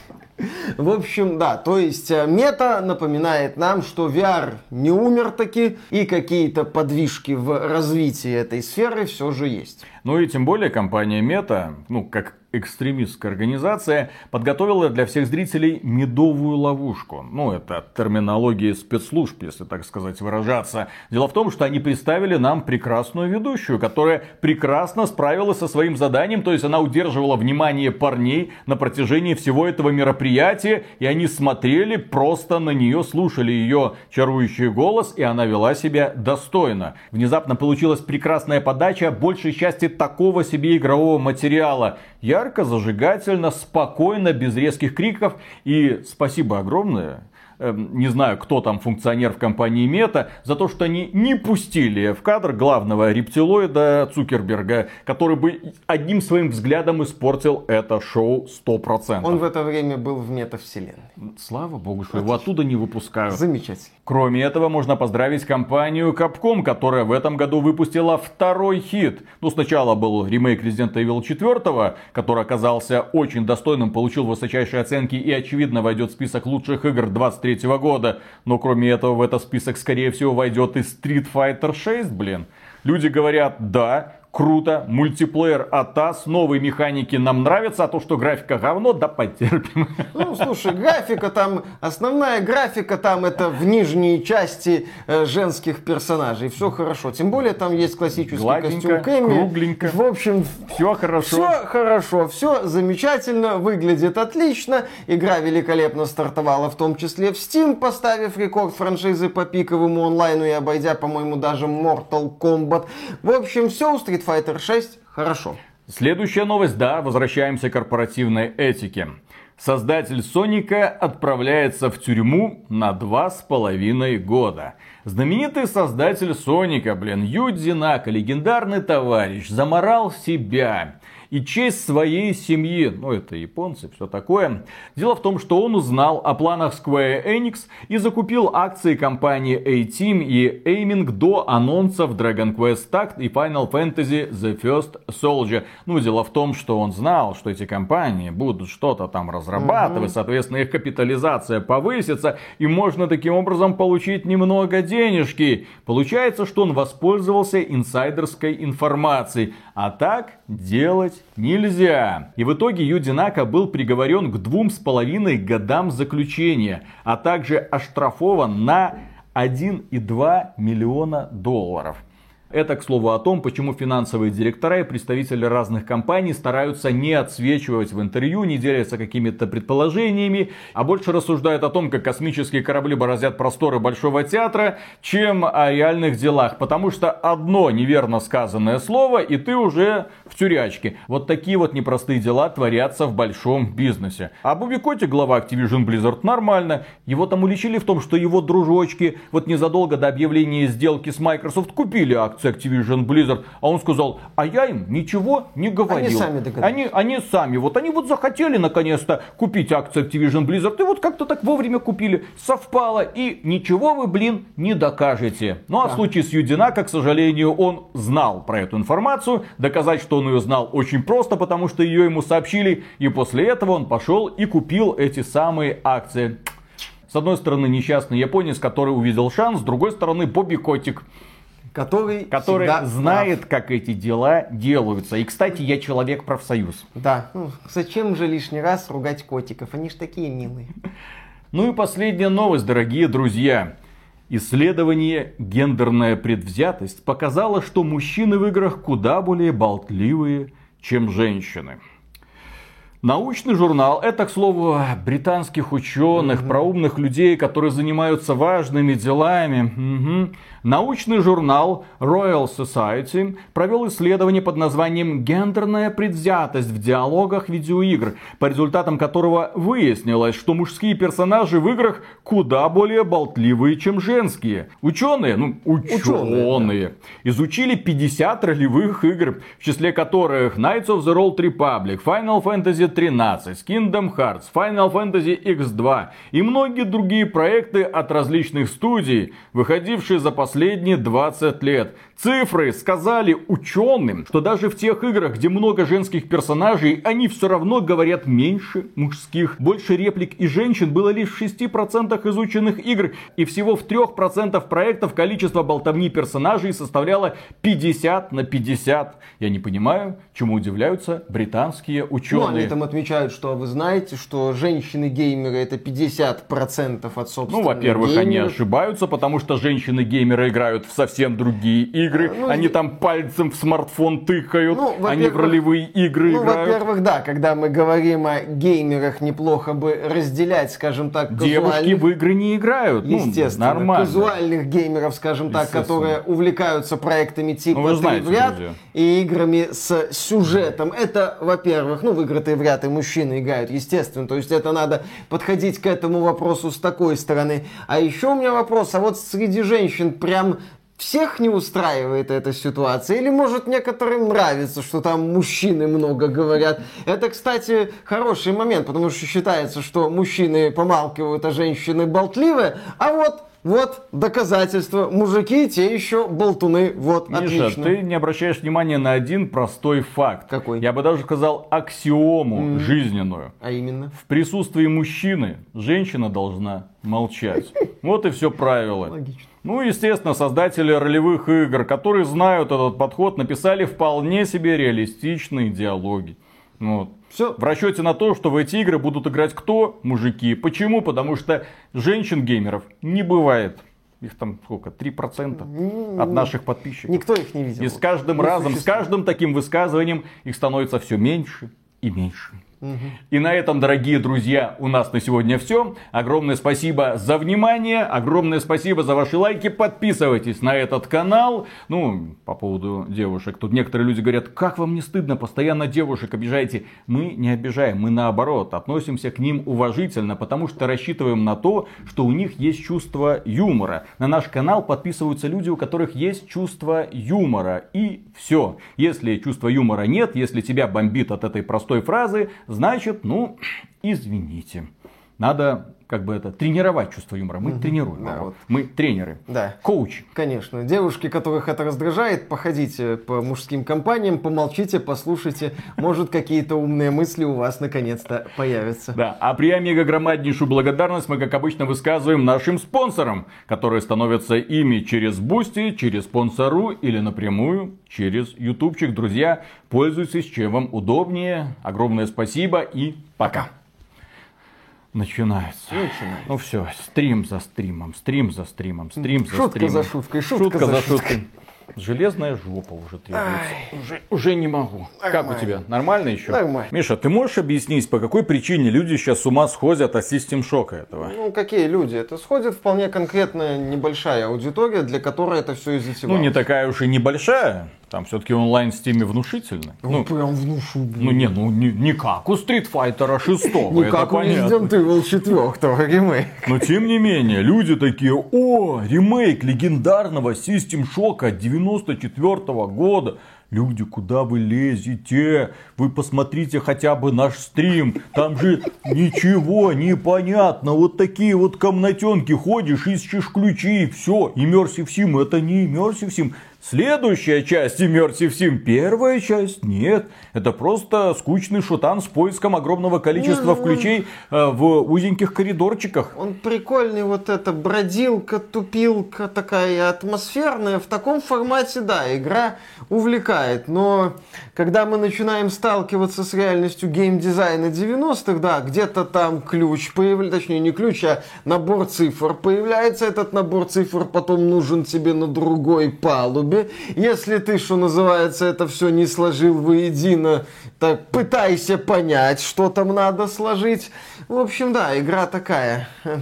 В общем, да, то есть э, мета напоминает нам, что VR не умер таки, и какие-то подвижки в развитии этой сферы все же есть. Ну и тем более компания Meta, ну как экстремистская организация подготовила для всех зрителей медовую ловушку. Ну, это терминология спецслужб, если так сказать, выражаться. Дело в том, что они представили нам прекрасную ведущую, которая прекрасно справилась со своим заданием, то есть она удерживала внимание парней на протяжении всего этого мероприятия, и они смотрели просто на нее, слушали ее чарующий голос, и она вела себя достойно. Внезапно получилась прекрасная подача большей части такого себе игрового материала. Ярко, зажигательно, спокойно, без резких криков. И спасибо огромное Эм, не знаю, кто там функционер в компании Мета, за то, что они не пустили в кадр главного рептилоида Цукерберга, который бы одним своим взглядом испортил это шоу 100%. Он в это время был в метавселенной. Слава богу, что его оттуда не выпускают. Замечательно. Кроме этого, можно поздравить компанию Capcom, которая в этом году выпустила второй хит. Ну, сначала был ремейк Resident Evil 4, который оказался очень достойным, получил высочайшие оценки и, очевидно, войдет в список лучших игр 23 2023 года. Но кроме этого в этот список скорее всего войдет и Street Fighter 6, блин. Люди говорят, да, круто, мультиплеер АТАС, новые механики нам нравятся, а то, что графика говно, да потерпим. Ну, слушай, графика там, основная графика там это в нижней части э, женских персонажей, все хорошо. Тем более там есть классический Гладенько, костюм Кэмми. кругленько. В общем, Все хорошо. все хорошо, все замечательно, выглядит отлично. Игра великолепно стартовала, в том числе в Steam, поставив рекорд франшизы по пиковому онлайну и обойдя, по-моему, даже Mortal Kombat. В общем, все у Street Fighter 6 хорошо. Следующая новость, да, возвращаемся к корпоративной этике. Создатель Соника отправляется в тюрьму на два с половиной года. Знаменитый создатель Соника, блин, Юдзи Нака, легендарный товарищ, заморал себя и честь своей семьи. Ну, это японцы, все такое. Дело в том, что он узнал о планах Square Enix и закупил акции компании A-Team и Aiming до анонсов Dragon Quest Tact и Final Fantasy The First Soldier. Ну, дело в том, что он знал, что эти компании будут что-то там разрабатывать, угу. соответственно, их капитализация повысится, и можно таким образом получить немного денежки. Получается, что он воспользовался инсайдерской информацией. А так делать нельзя. И в итоге Юдинака был приговорен к двум с половиной годам заключения, а также оштрафован на 1,2 миллиона долларов. Это, к слову, о том, почему финансовые директора и представители разных компаний стараются не отсвечивать в интервью, не делятся какими-то предположениями, а больше рассуждают о том, как космические корабли бороздят просторы Большого театра, чем о реальных делах. Потому что одно неверно сказанное слово, и ты уже в тюрячке. Вот такие вот непростые дела творятся в большом бизнесе. А Буби Котик, глава Activision Blizzard, нормально. Его там уличили в том, что его дружочки вот незадолго до объявления сделки с Microsoft купили акции Activision Blizzard, а он сказал, а я им ничего не говорил. Они сами догадались. Они, они сами, вот они вот захотели наконец-то купить акции Activision Blizzard, и вот как-то так вовремя купили, совпало, и ничего вы, блин, не докажете. Ну а да. в случае с Юдинака, к сожалению, он знал про эту информацию, доказать, что он ее знал очень просто, потому что ее ему сообщили, и после этого он пошел и купил эти самые акции. С одной стороны, несчастный японец, который увидел шанс, с другой стороны, Бобби Котик, который, который знает, прав. как эти дела делаются. И, кстати, я человек профсоюз. Да, ну, зачем же лишний раз ругать котиков? Они ж такие милые. Ну и последняя новость, дорогие друзья. Исследование «Гендерная предвзятость» показало, что мужчины в играх куда более болтливые, чем женщины. Научный журнал, это, к слову, британских ученых, mm-hmm. проумных людей, которые занимаются важными делами. Угу. Научный журнал Royal Society провел исследование под названием «Гендерная предвзятость в диалогах видеоигр», по результатам которого выяснилось, что мужские персонажи в играх куда более болтливые, чем женские. Ученые, ну, ученые, ученые да. изучили 50 ролевых игр, в числе которых Knights of the Old Republic, Final Fantasy 13, Kingdom Hearts, Final Fantasy X2 и многие другие проекты от различных студий, выходившие за последние последние 20 лет. Цифры сказали ученым, что даже в тех играх, где много женских персонажей, они все равно говорят меньше мужских. Больше реплик и женщин было лишь в 6% изученных игр, и всего в 3% проектов количество болтовни персонажей составляло 50 на 50. Я не понимаю, чему удивляются британские ученые. Ну, они там отмечают, что вы знаете, что женщины-геймеры это 50% от собственных Ну, во-первых, они ошибаются, потому что женщины-геймеры играют в совсем другие игры. Ну, они там пальцем в смартфон тыкают, ну, они в ролевые игры ну, играют. во-первых, да, когда мы говорим о геймерах, неплохо бы разделять, скажем так, Девушки в игры не играют. Ну, Естественно. Ну, нормально. Казуальных геймеров, скажем так, которые увлекаются проектами типа ну, знаете, в ряд и играми с сюжетом. Это, во-первых, ну, в игры-то в ряд и мужчины играют, естественно. То есть это надо подходить к этому вопросу с такой стороны. А еще у меня вопрос, а вот среди женщин прям всех не устраивает эта ситуация, или может некоторым нравится, что там мужчины много говорят. Это, кстати, хороший момент, потому что считается, что мужчины помалкивают, а женщины болтливые, а вот вот доказательства. Мужики те еще болтуны. Вот, Миша, отлично. ты не обращаешь внимания на один простой факт. Какой? Я бы даже сказал аксиому mm. жизненную. А именно? В присутствии мужчины женщина должна молчать. Вот и все правило. Логично. Ну, естественно, создатели ролевых игр, которые знают этот подход, написали вполне себе реалистичные диалоги. Вот. Все. В расчете на то, что в эти игры будут играть кто? Мужики. Почему? Потому что женщин-геймеров не бывает. Их там сколько? 3% от наших подписчиков. Никто их не видел. И с каждым не разом, существует. с каждым таким высказыванием их становится все меньше и меньше. И на этом, дорогие друзья, у нас на сегодня все. Огромное спасибо за внимание, огромное спасибо за ваши лайки. Подписывайтесь на этот канал. Ну, по поводу девушек. Тут некоторые люди говорят, как вам не стыдно, постоянно девушек обижаете. Мы не обижаем, мы наоборот относимся к ним уважительно, потому что рассчитываем на то, что у них есть чувство юмора. На наш канал подписываются люди, у которых есть чувство юмора. И все. Если чувства юмора нет, если тебя бомбит от этой простой фразы, значит, ну, извините. Надо как бы это тренировать чувство юмора. Мы тренируем. Да, его. вот. Мы тренеры. Да. Коучи. Конечно. Девушки, которых это раздражает, походите по мужским компаниям, помолчите, послушайте. Может, какие-то умные мысли у вас наконец-то появятся. Да, а преомегагромаднейшую благодарность мы, как обычно, высказываем нашим спонсорам, которые становятся ими через Boosty, через Sponsr или напрямую через ютубчик. Друзья, пользуйтесь, чем вам удобнее. Огромное спасибо и пока. Начинается. Начинается. Ну все, стрим за стримом, стрим за стримом, стрим за Шутка стримом. за шуткой, шутка за шуткой. Железная жопа уже требуется. Уже, уже не могу. Как у тебя? Нормально еще? Нормально. Миша, ты можешь объяснить, по какой причине люди сейчас с ума сходят от систем шока этого? Ну, какие люди? Это сходит вполне конкретная небольшая аудитория, для которой это все из-за Ну, не такая уж и небольшая. Там все-таки онлайн в стиме внушительный. Ну, прям внушу. ну не, ну не, не как у Street Fighter 6. Не это как у. Resident Evil 4 ремейк. Но тем не менее, люди такие, о, ремейк легендарного System Shock 94 года. Люди, куда вы лезете? Вы посмотрите хотя бы наш стрим. Там же ничего не понятно. Вот такие вот комнатенки ходишь, ищешь ключи. Все. Immersive Sim это не Immersive Sim. Следующая часть Immersive Sim. Первая часть нет. Это просто скучный шутан с поиском огромного количества ключей э, в узеньких коридорчиках. Он прикольный, вот эта бродилка, тупилка такая атмосферная. В таком формате, да, игра увлекает. Но когда мы начинаем сталкиваться с реальностью геймдизайна 90-х, да, где-то там ключ появляется, точнее не ключ, а набор цифр появляется. Этот набор цифр потом нужен тебе на другой палубе. Если ты, что называется, это все не сложил воедино, так пытайся понять, что там надо сложить. В общем, да, игра такая э,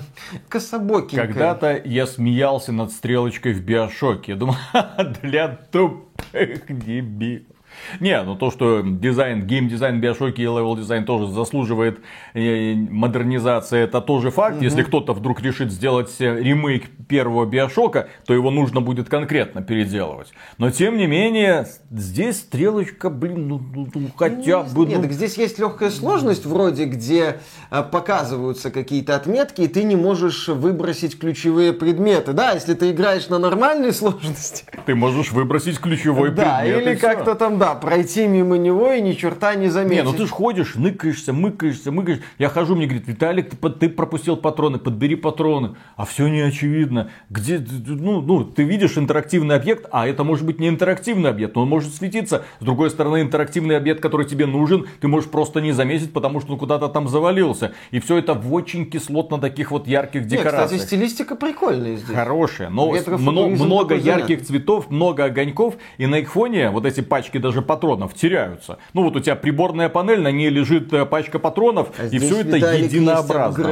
кособокенькая. Когда-то я смеялся над стрелочкой в биошоке. Я думал, «Ха-ха, для тупых дебилов. Не, ну то, что дизайн, геймдизайн Биошоки и level design тоже заслуживает э, модернизации, это тоже факт. Если кто-то вдруг решит сделать э, ремейк первого Биошока, то его нужно будет конкретно переделывать. Но тем не менее, здесь стрелочка, блин, ну, ну, ну, хотя бы... Нет, ну, так здесь есть легкая сложность, вроде где э, показываются какие-то отметки, и ты не можешь выбросить ключевые предметы. Да, если ты играешь на нормальной сложности. ты можешь выбросить ключевой да, предмет. и или как-то там, да, пройти мимо него и ни черта не заметить. Не, ну ты ж ходишь, ныкаешься, мыкаешься, мыкаешь. Я хожу, мне говорит, Виталик, ты, ты пропустил патроны, подбери патроны. А все не очевидно. Где, ну, ну, ты видишь интерактивный объект, а это может быть не интерактивный объект, но он может светиться. С другой стороны, интерактивный объект, который тебе нужен, ты можешь просто не заметить, потому что он куда-то там завалился. И все это в очень кислотно таких вот ярких Нет, декорациях. кстати, стилистика прикольная здесь. Хорошие, но много такой ярких цветов, много огоньков, и на их фоне вот эти пачки даже патронов теряются. Ну вот у тебя приборная панель, на ней лежит э, пачка патронов, А и все это единообразно.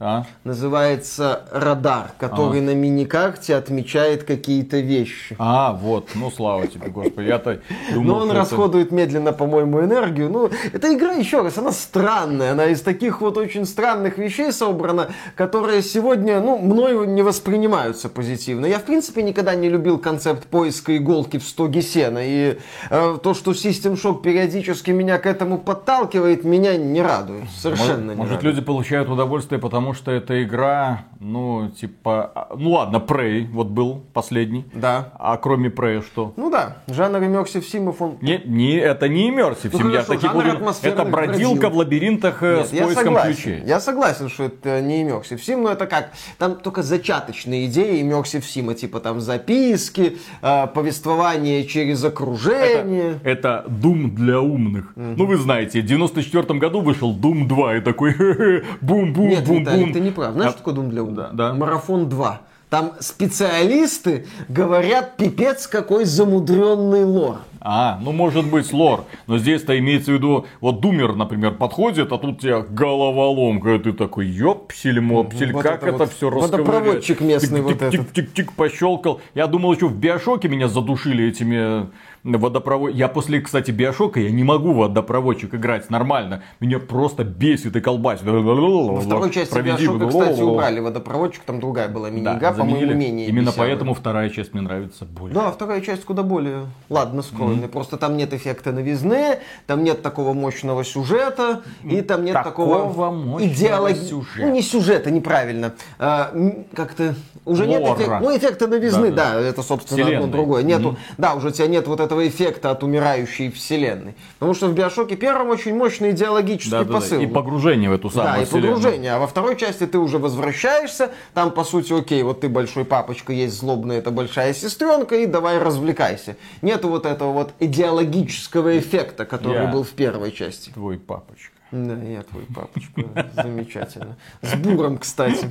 А? Называется радар, который на миникарте отмечает какие-то вещи. А, вот, ну слава тебе, господи, я-то думал, Но он это- расходует медленно, по-моему, энергию. Ну, эта игра, еще раз, она странная. Она из таких вот очень странных вещей собрана, которые сегодня, ну, мною не воспринимаются позитивно. Я, в принципе, никогда не любил концепт поиска иголки в стоге сена. И э, то, что System Shock периодически меня к этому подталкивает, меня не радует. Совершенно Может, не может, радует. люди получают удовольствие, потому что эта игра, ну, типа, а, ну ладно, Prey, вот был последний. Да. А кроме Prey что? Ну да, жанр иммерсив симов, он Не, не, это не иммерсив, Ну, таких жанр уверен. атмосферных Это бродилка бродилок. в лабиринтах э, Нет, с я поиском согласен. ключей. Я согласен, что это не иммерсив сим, но это как, там только зачаточные идеи иммерсив сима, типа там записки, э, повествование через окружение. Это Doom для умных. Ну, вы знаете, в 94 году вышел Doom 2 и такой бум-бум-бум-бум. Виталик, ты не прав. Знаешь, А- что такое Doom для умных? Да, да. Марафон 2. Там специалисты говорят, пипец, какой замудренный лор. А, ну может быть лор. Но здесь-то имеется в виду, вот Думер, например, подходит, а тут у тебя головоломка. И ты такой, ёпсель, мопсель, Вот как это это, вот все водопроводчик местный вот этот. Тик-тик-тик пощелкал. Я думал, еще в Биошоке меня задушили этими водопровод... Я после, кстати, Биошока я не могу водопроводчик играть нормально. Меня просто бесит и колбасит. Во второй части Биошока, кстати, убрали водопроводчик, там другая была мини-игра, по-моему, менее Именно бесявая. поэтому вторая часть мне нравится больше. Да, вторая часть куда более, ладно, скромная. Просто там нет эффекта новизны, там нет такого мощного сюжета, и там нет Такого такого идеолог- сюжета. Ну, не сюжета, неправильно. А, как-то уже нет Лора. эффекта, ну, эффекта новизны, Да, да, это, собственно, Вселенной. одно другое. Нету, да, уже у тебя нет вот этого эффекта от умирающей вселенной. Потому что в Биошоке первом очень мощный идеологический Да, да, да. посыл. И погружение в эту самую Да, и вселенную. погружение. А во второй части ты уже возвращаешься, там, по сути, окей, вот ты большой папочка, есть злобная, это большая сестренка, и давай развлекайся. Нету вот этого вот идеологического эффекта, который Я. был в первой части. Твой папочка. Да, я твой папочка. Замечательно. С буром, кстати.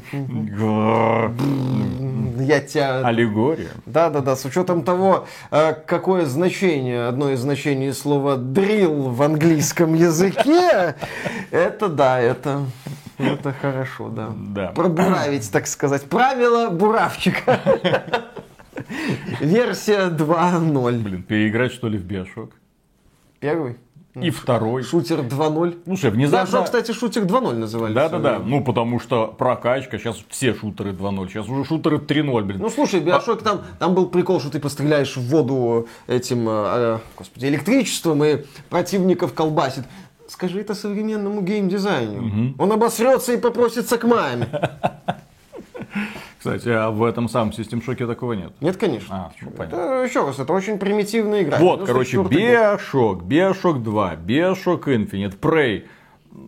Я тебя... Аллегория. Да, да, да, с учетом того, э, какое значение, одно из значений слова drill в английском языке, это да, это, это хорошо, да. Да. Пробуравить, так сказать. Правило буравчика. Версия 2.0. Блин, переиграть что ли в Биошок? Первый. И второй. Шутер 2.0. Слушай, внезапно... кстати, шутер 2.0 называли. Да, да, да. время. Ну, потому что прокачка, сейчас все шутеры 2.0, сейчас уже шутеры 3.0, блин. Ну слушай, Биошок там, там был прикол, что ты постреляешь в воду этим, э, э, господи, электричеством и противников колбасит. Скажи это современному геймдизайнеру. Он обосрется и попросится к маме. Кстати, а в этом самом System Shock такого нет. Нет, конечно. А, ну, понятно. Это, еще раз, это очень примитивная игра. Вот, 94-й короче. Bioshock, Bioshock 2, Bioshock Infinite, Prey.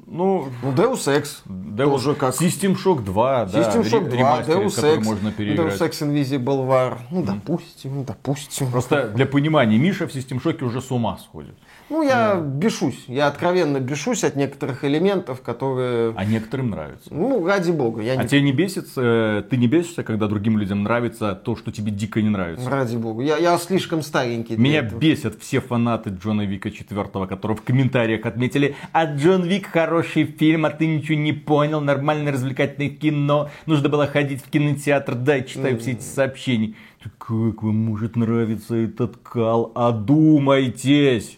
Ну, Ну, Deus Ex. Deus- Тоже как. System Shock 2, да, System Shock ре- 2, ремастеры, Deus Ex, можно переиграть. Deus Ex Invisible War. Ну, допустим, ну, допустим. Просто для понимания, Миша в System Shock уже с ума сходит. Ну, я бешусь. Я откровенно бешусь от некоторых элементов, которые... А некоторым нравится. Ну, ради бога, я А не тебе не бесится, э, ты не бесишься, когда другим людям нравится то, что тебе дико не нравится? Ради бога. Я, я слишком старенький. Меня этого. бесят все фанаты Джона Вика 4, которые в комментариях отметили, а Джон Вик хороший фильм, а ты ничего не понял, нормальное развлекательное кино, нужно было ходить в кинотеатр, да, читаю все эти сообщения. Как вам может нравиться этот кал? Одумайтесь!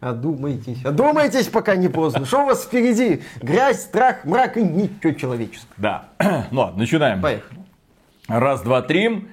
Одумайтесь. Одумайтесь, пока не поздно. Что у вас впереди? Грязь, страх, мрак и ничего человеческого. Да. ну ладно, начинаем. Поехали. Раз, два, три.